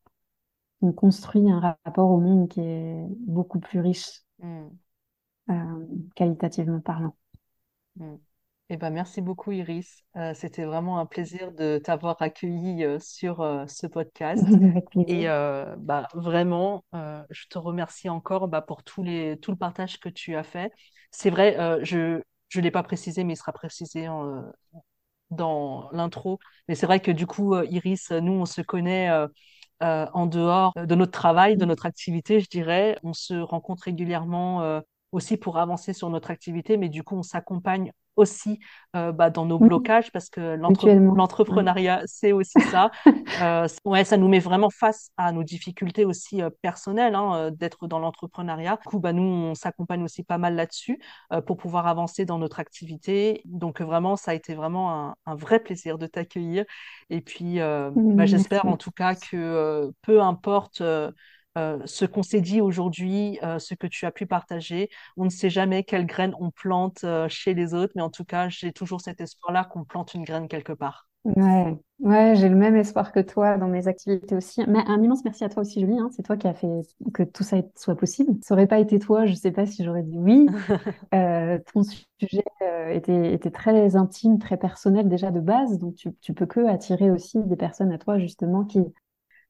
construit un rapport au monde qui est beaucoup plus riche,
mhm,
euh, qualitativement parlant.
mhm. Eh ben, merci beaucoup, Iris. Euh, c'était vraiment un plaisir de t'avoir accueilli euh, sur euh, ce podcast. Et bah, vraiment, je te remercie encore bah, pour tous les, tout le partage que tu as fait. C'est vrai, je ne l'ai pas précisé, mais il sera précisé en, dans l'intro. Mais c'est vrai que du coup, Iris, nous, on se connaît en dehors de notre travail, de notre activité, je dirais. On se rencontre régulièrement aussi pour avancer sur notre activité, mais du coup, on s'accompagne aussi euh, bah, dans nos blocages parce que l'entrepreneuriat, c'est aussi ça. euh, ouais, ça nous met vraiment face à nos difficultés aussi euh, personnelles hein, euh, d'être dans l'entrepreneuriat. Du coup, bah, nous, on s'accompagne aussi pas mal là-dessus pour pouvoir avancer dans notre activité. Donc, vraiment, ça a été vraiment un, un vrai plaisir de t'accueillir. Et puis, bah, j'espère en tout cas que peu importe euh, ce qu'on s'est dit aujourd'hui, euh, ce que tu as pu partager. On ne sait jamais quelle graine on plante euh, chez les autres, mais en tout cas, j'ai toujours cet espoir-là qu'on plante une graine quelque part.
Ouais, ouais, j'ai le même espoir que toi dans mes activités aussi. Mais un immense merci à toi aussi, Julie. Hein. C'est toi qui as fait que tout ça soit possible. Ça aurait pas été toi, je ne sais pas si j'aurais dit oui. ton sujet était, était très intime, très personnel déjà de base, donc tu, tu peux que attirer aussi des personnes à toi justement qui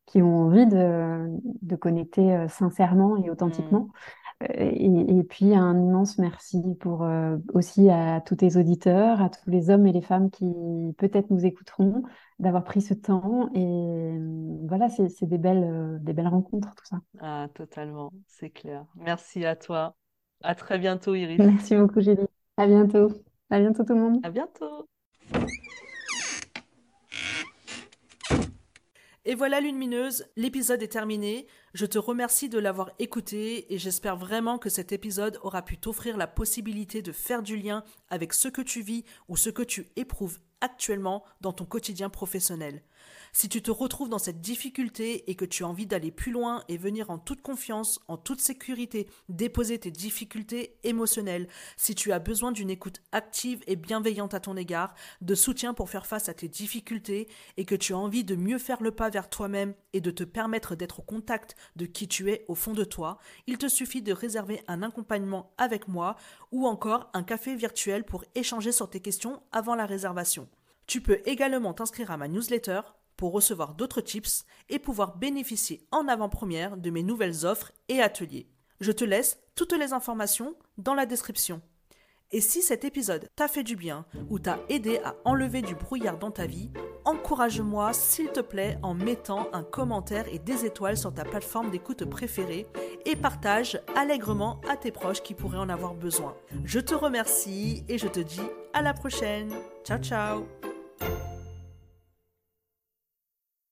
qui ont envie de, de connecter euh, sincèrement et authentiquement. Mm. Euh, et, et, puis un immense merci pour euh, aussi à tous tes auditeurs, à tous les hommes et les femmes qui peut-être nous écouteront, d'avoir pris ce temps. Et voilà, c'est des belles, des belles rencontres, tout ça.
Ah, totalement, c'est clair. Merci à toi. À très bientôt, Iris.
Merci beaucoup, Julie. À bientôt. À bientôt, tout le monde.
À bientôt. Et voilà Lumineuse, l'épisode est terminé. Je te remercie de l'avoir écouté et j'espère vraiment que cet épisode aura pu t'offrir la possibilité de faire du lien avec ce que tu vis ou ce que tu éprouves actuellement dans ton quotidien professionnel. Si tu te retrouves dans cette difficulté et que tu as envie d'aller plus loin et venir en toute confiance, en toute sécurité, déposer tes difficultés émotionnelles, si tu as besoin d'une écoute active et bienveillante à ton égard, de soutien pour faire face à tes difficultés et que tu as envie de mieux faire le pas vers toi-même et de te permettre d'être au contact de qui tu es au fond de toi, il te suffit de réserver un accompagnement avec moi ou encore un café virtuel pour échanger sur tes questions avant la réservation. Tu peux également t'inscrire à ma newsletter pour recevoir d'autres tips et pouvoir bénéficier en avant-première de mes nouvelles offres et ateliers. Je te laisse toutes les informations dans la description. Et si cet épisode t'a fait du bien ou t'a aidé à enlever du brouillard dans ta vie, encourage-moi s'il te plaît en mettant un commentaire et des étoiles sur ta plateforme d'écoute préférée et partage allègrement à tes proches qui pourraient en avoir besoin. Je te remercie et je te dis à la prochaine. Ciao ciao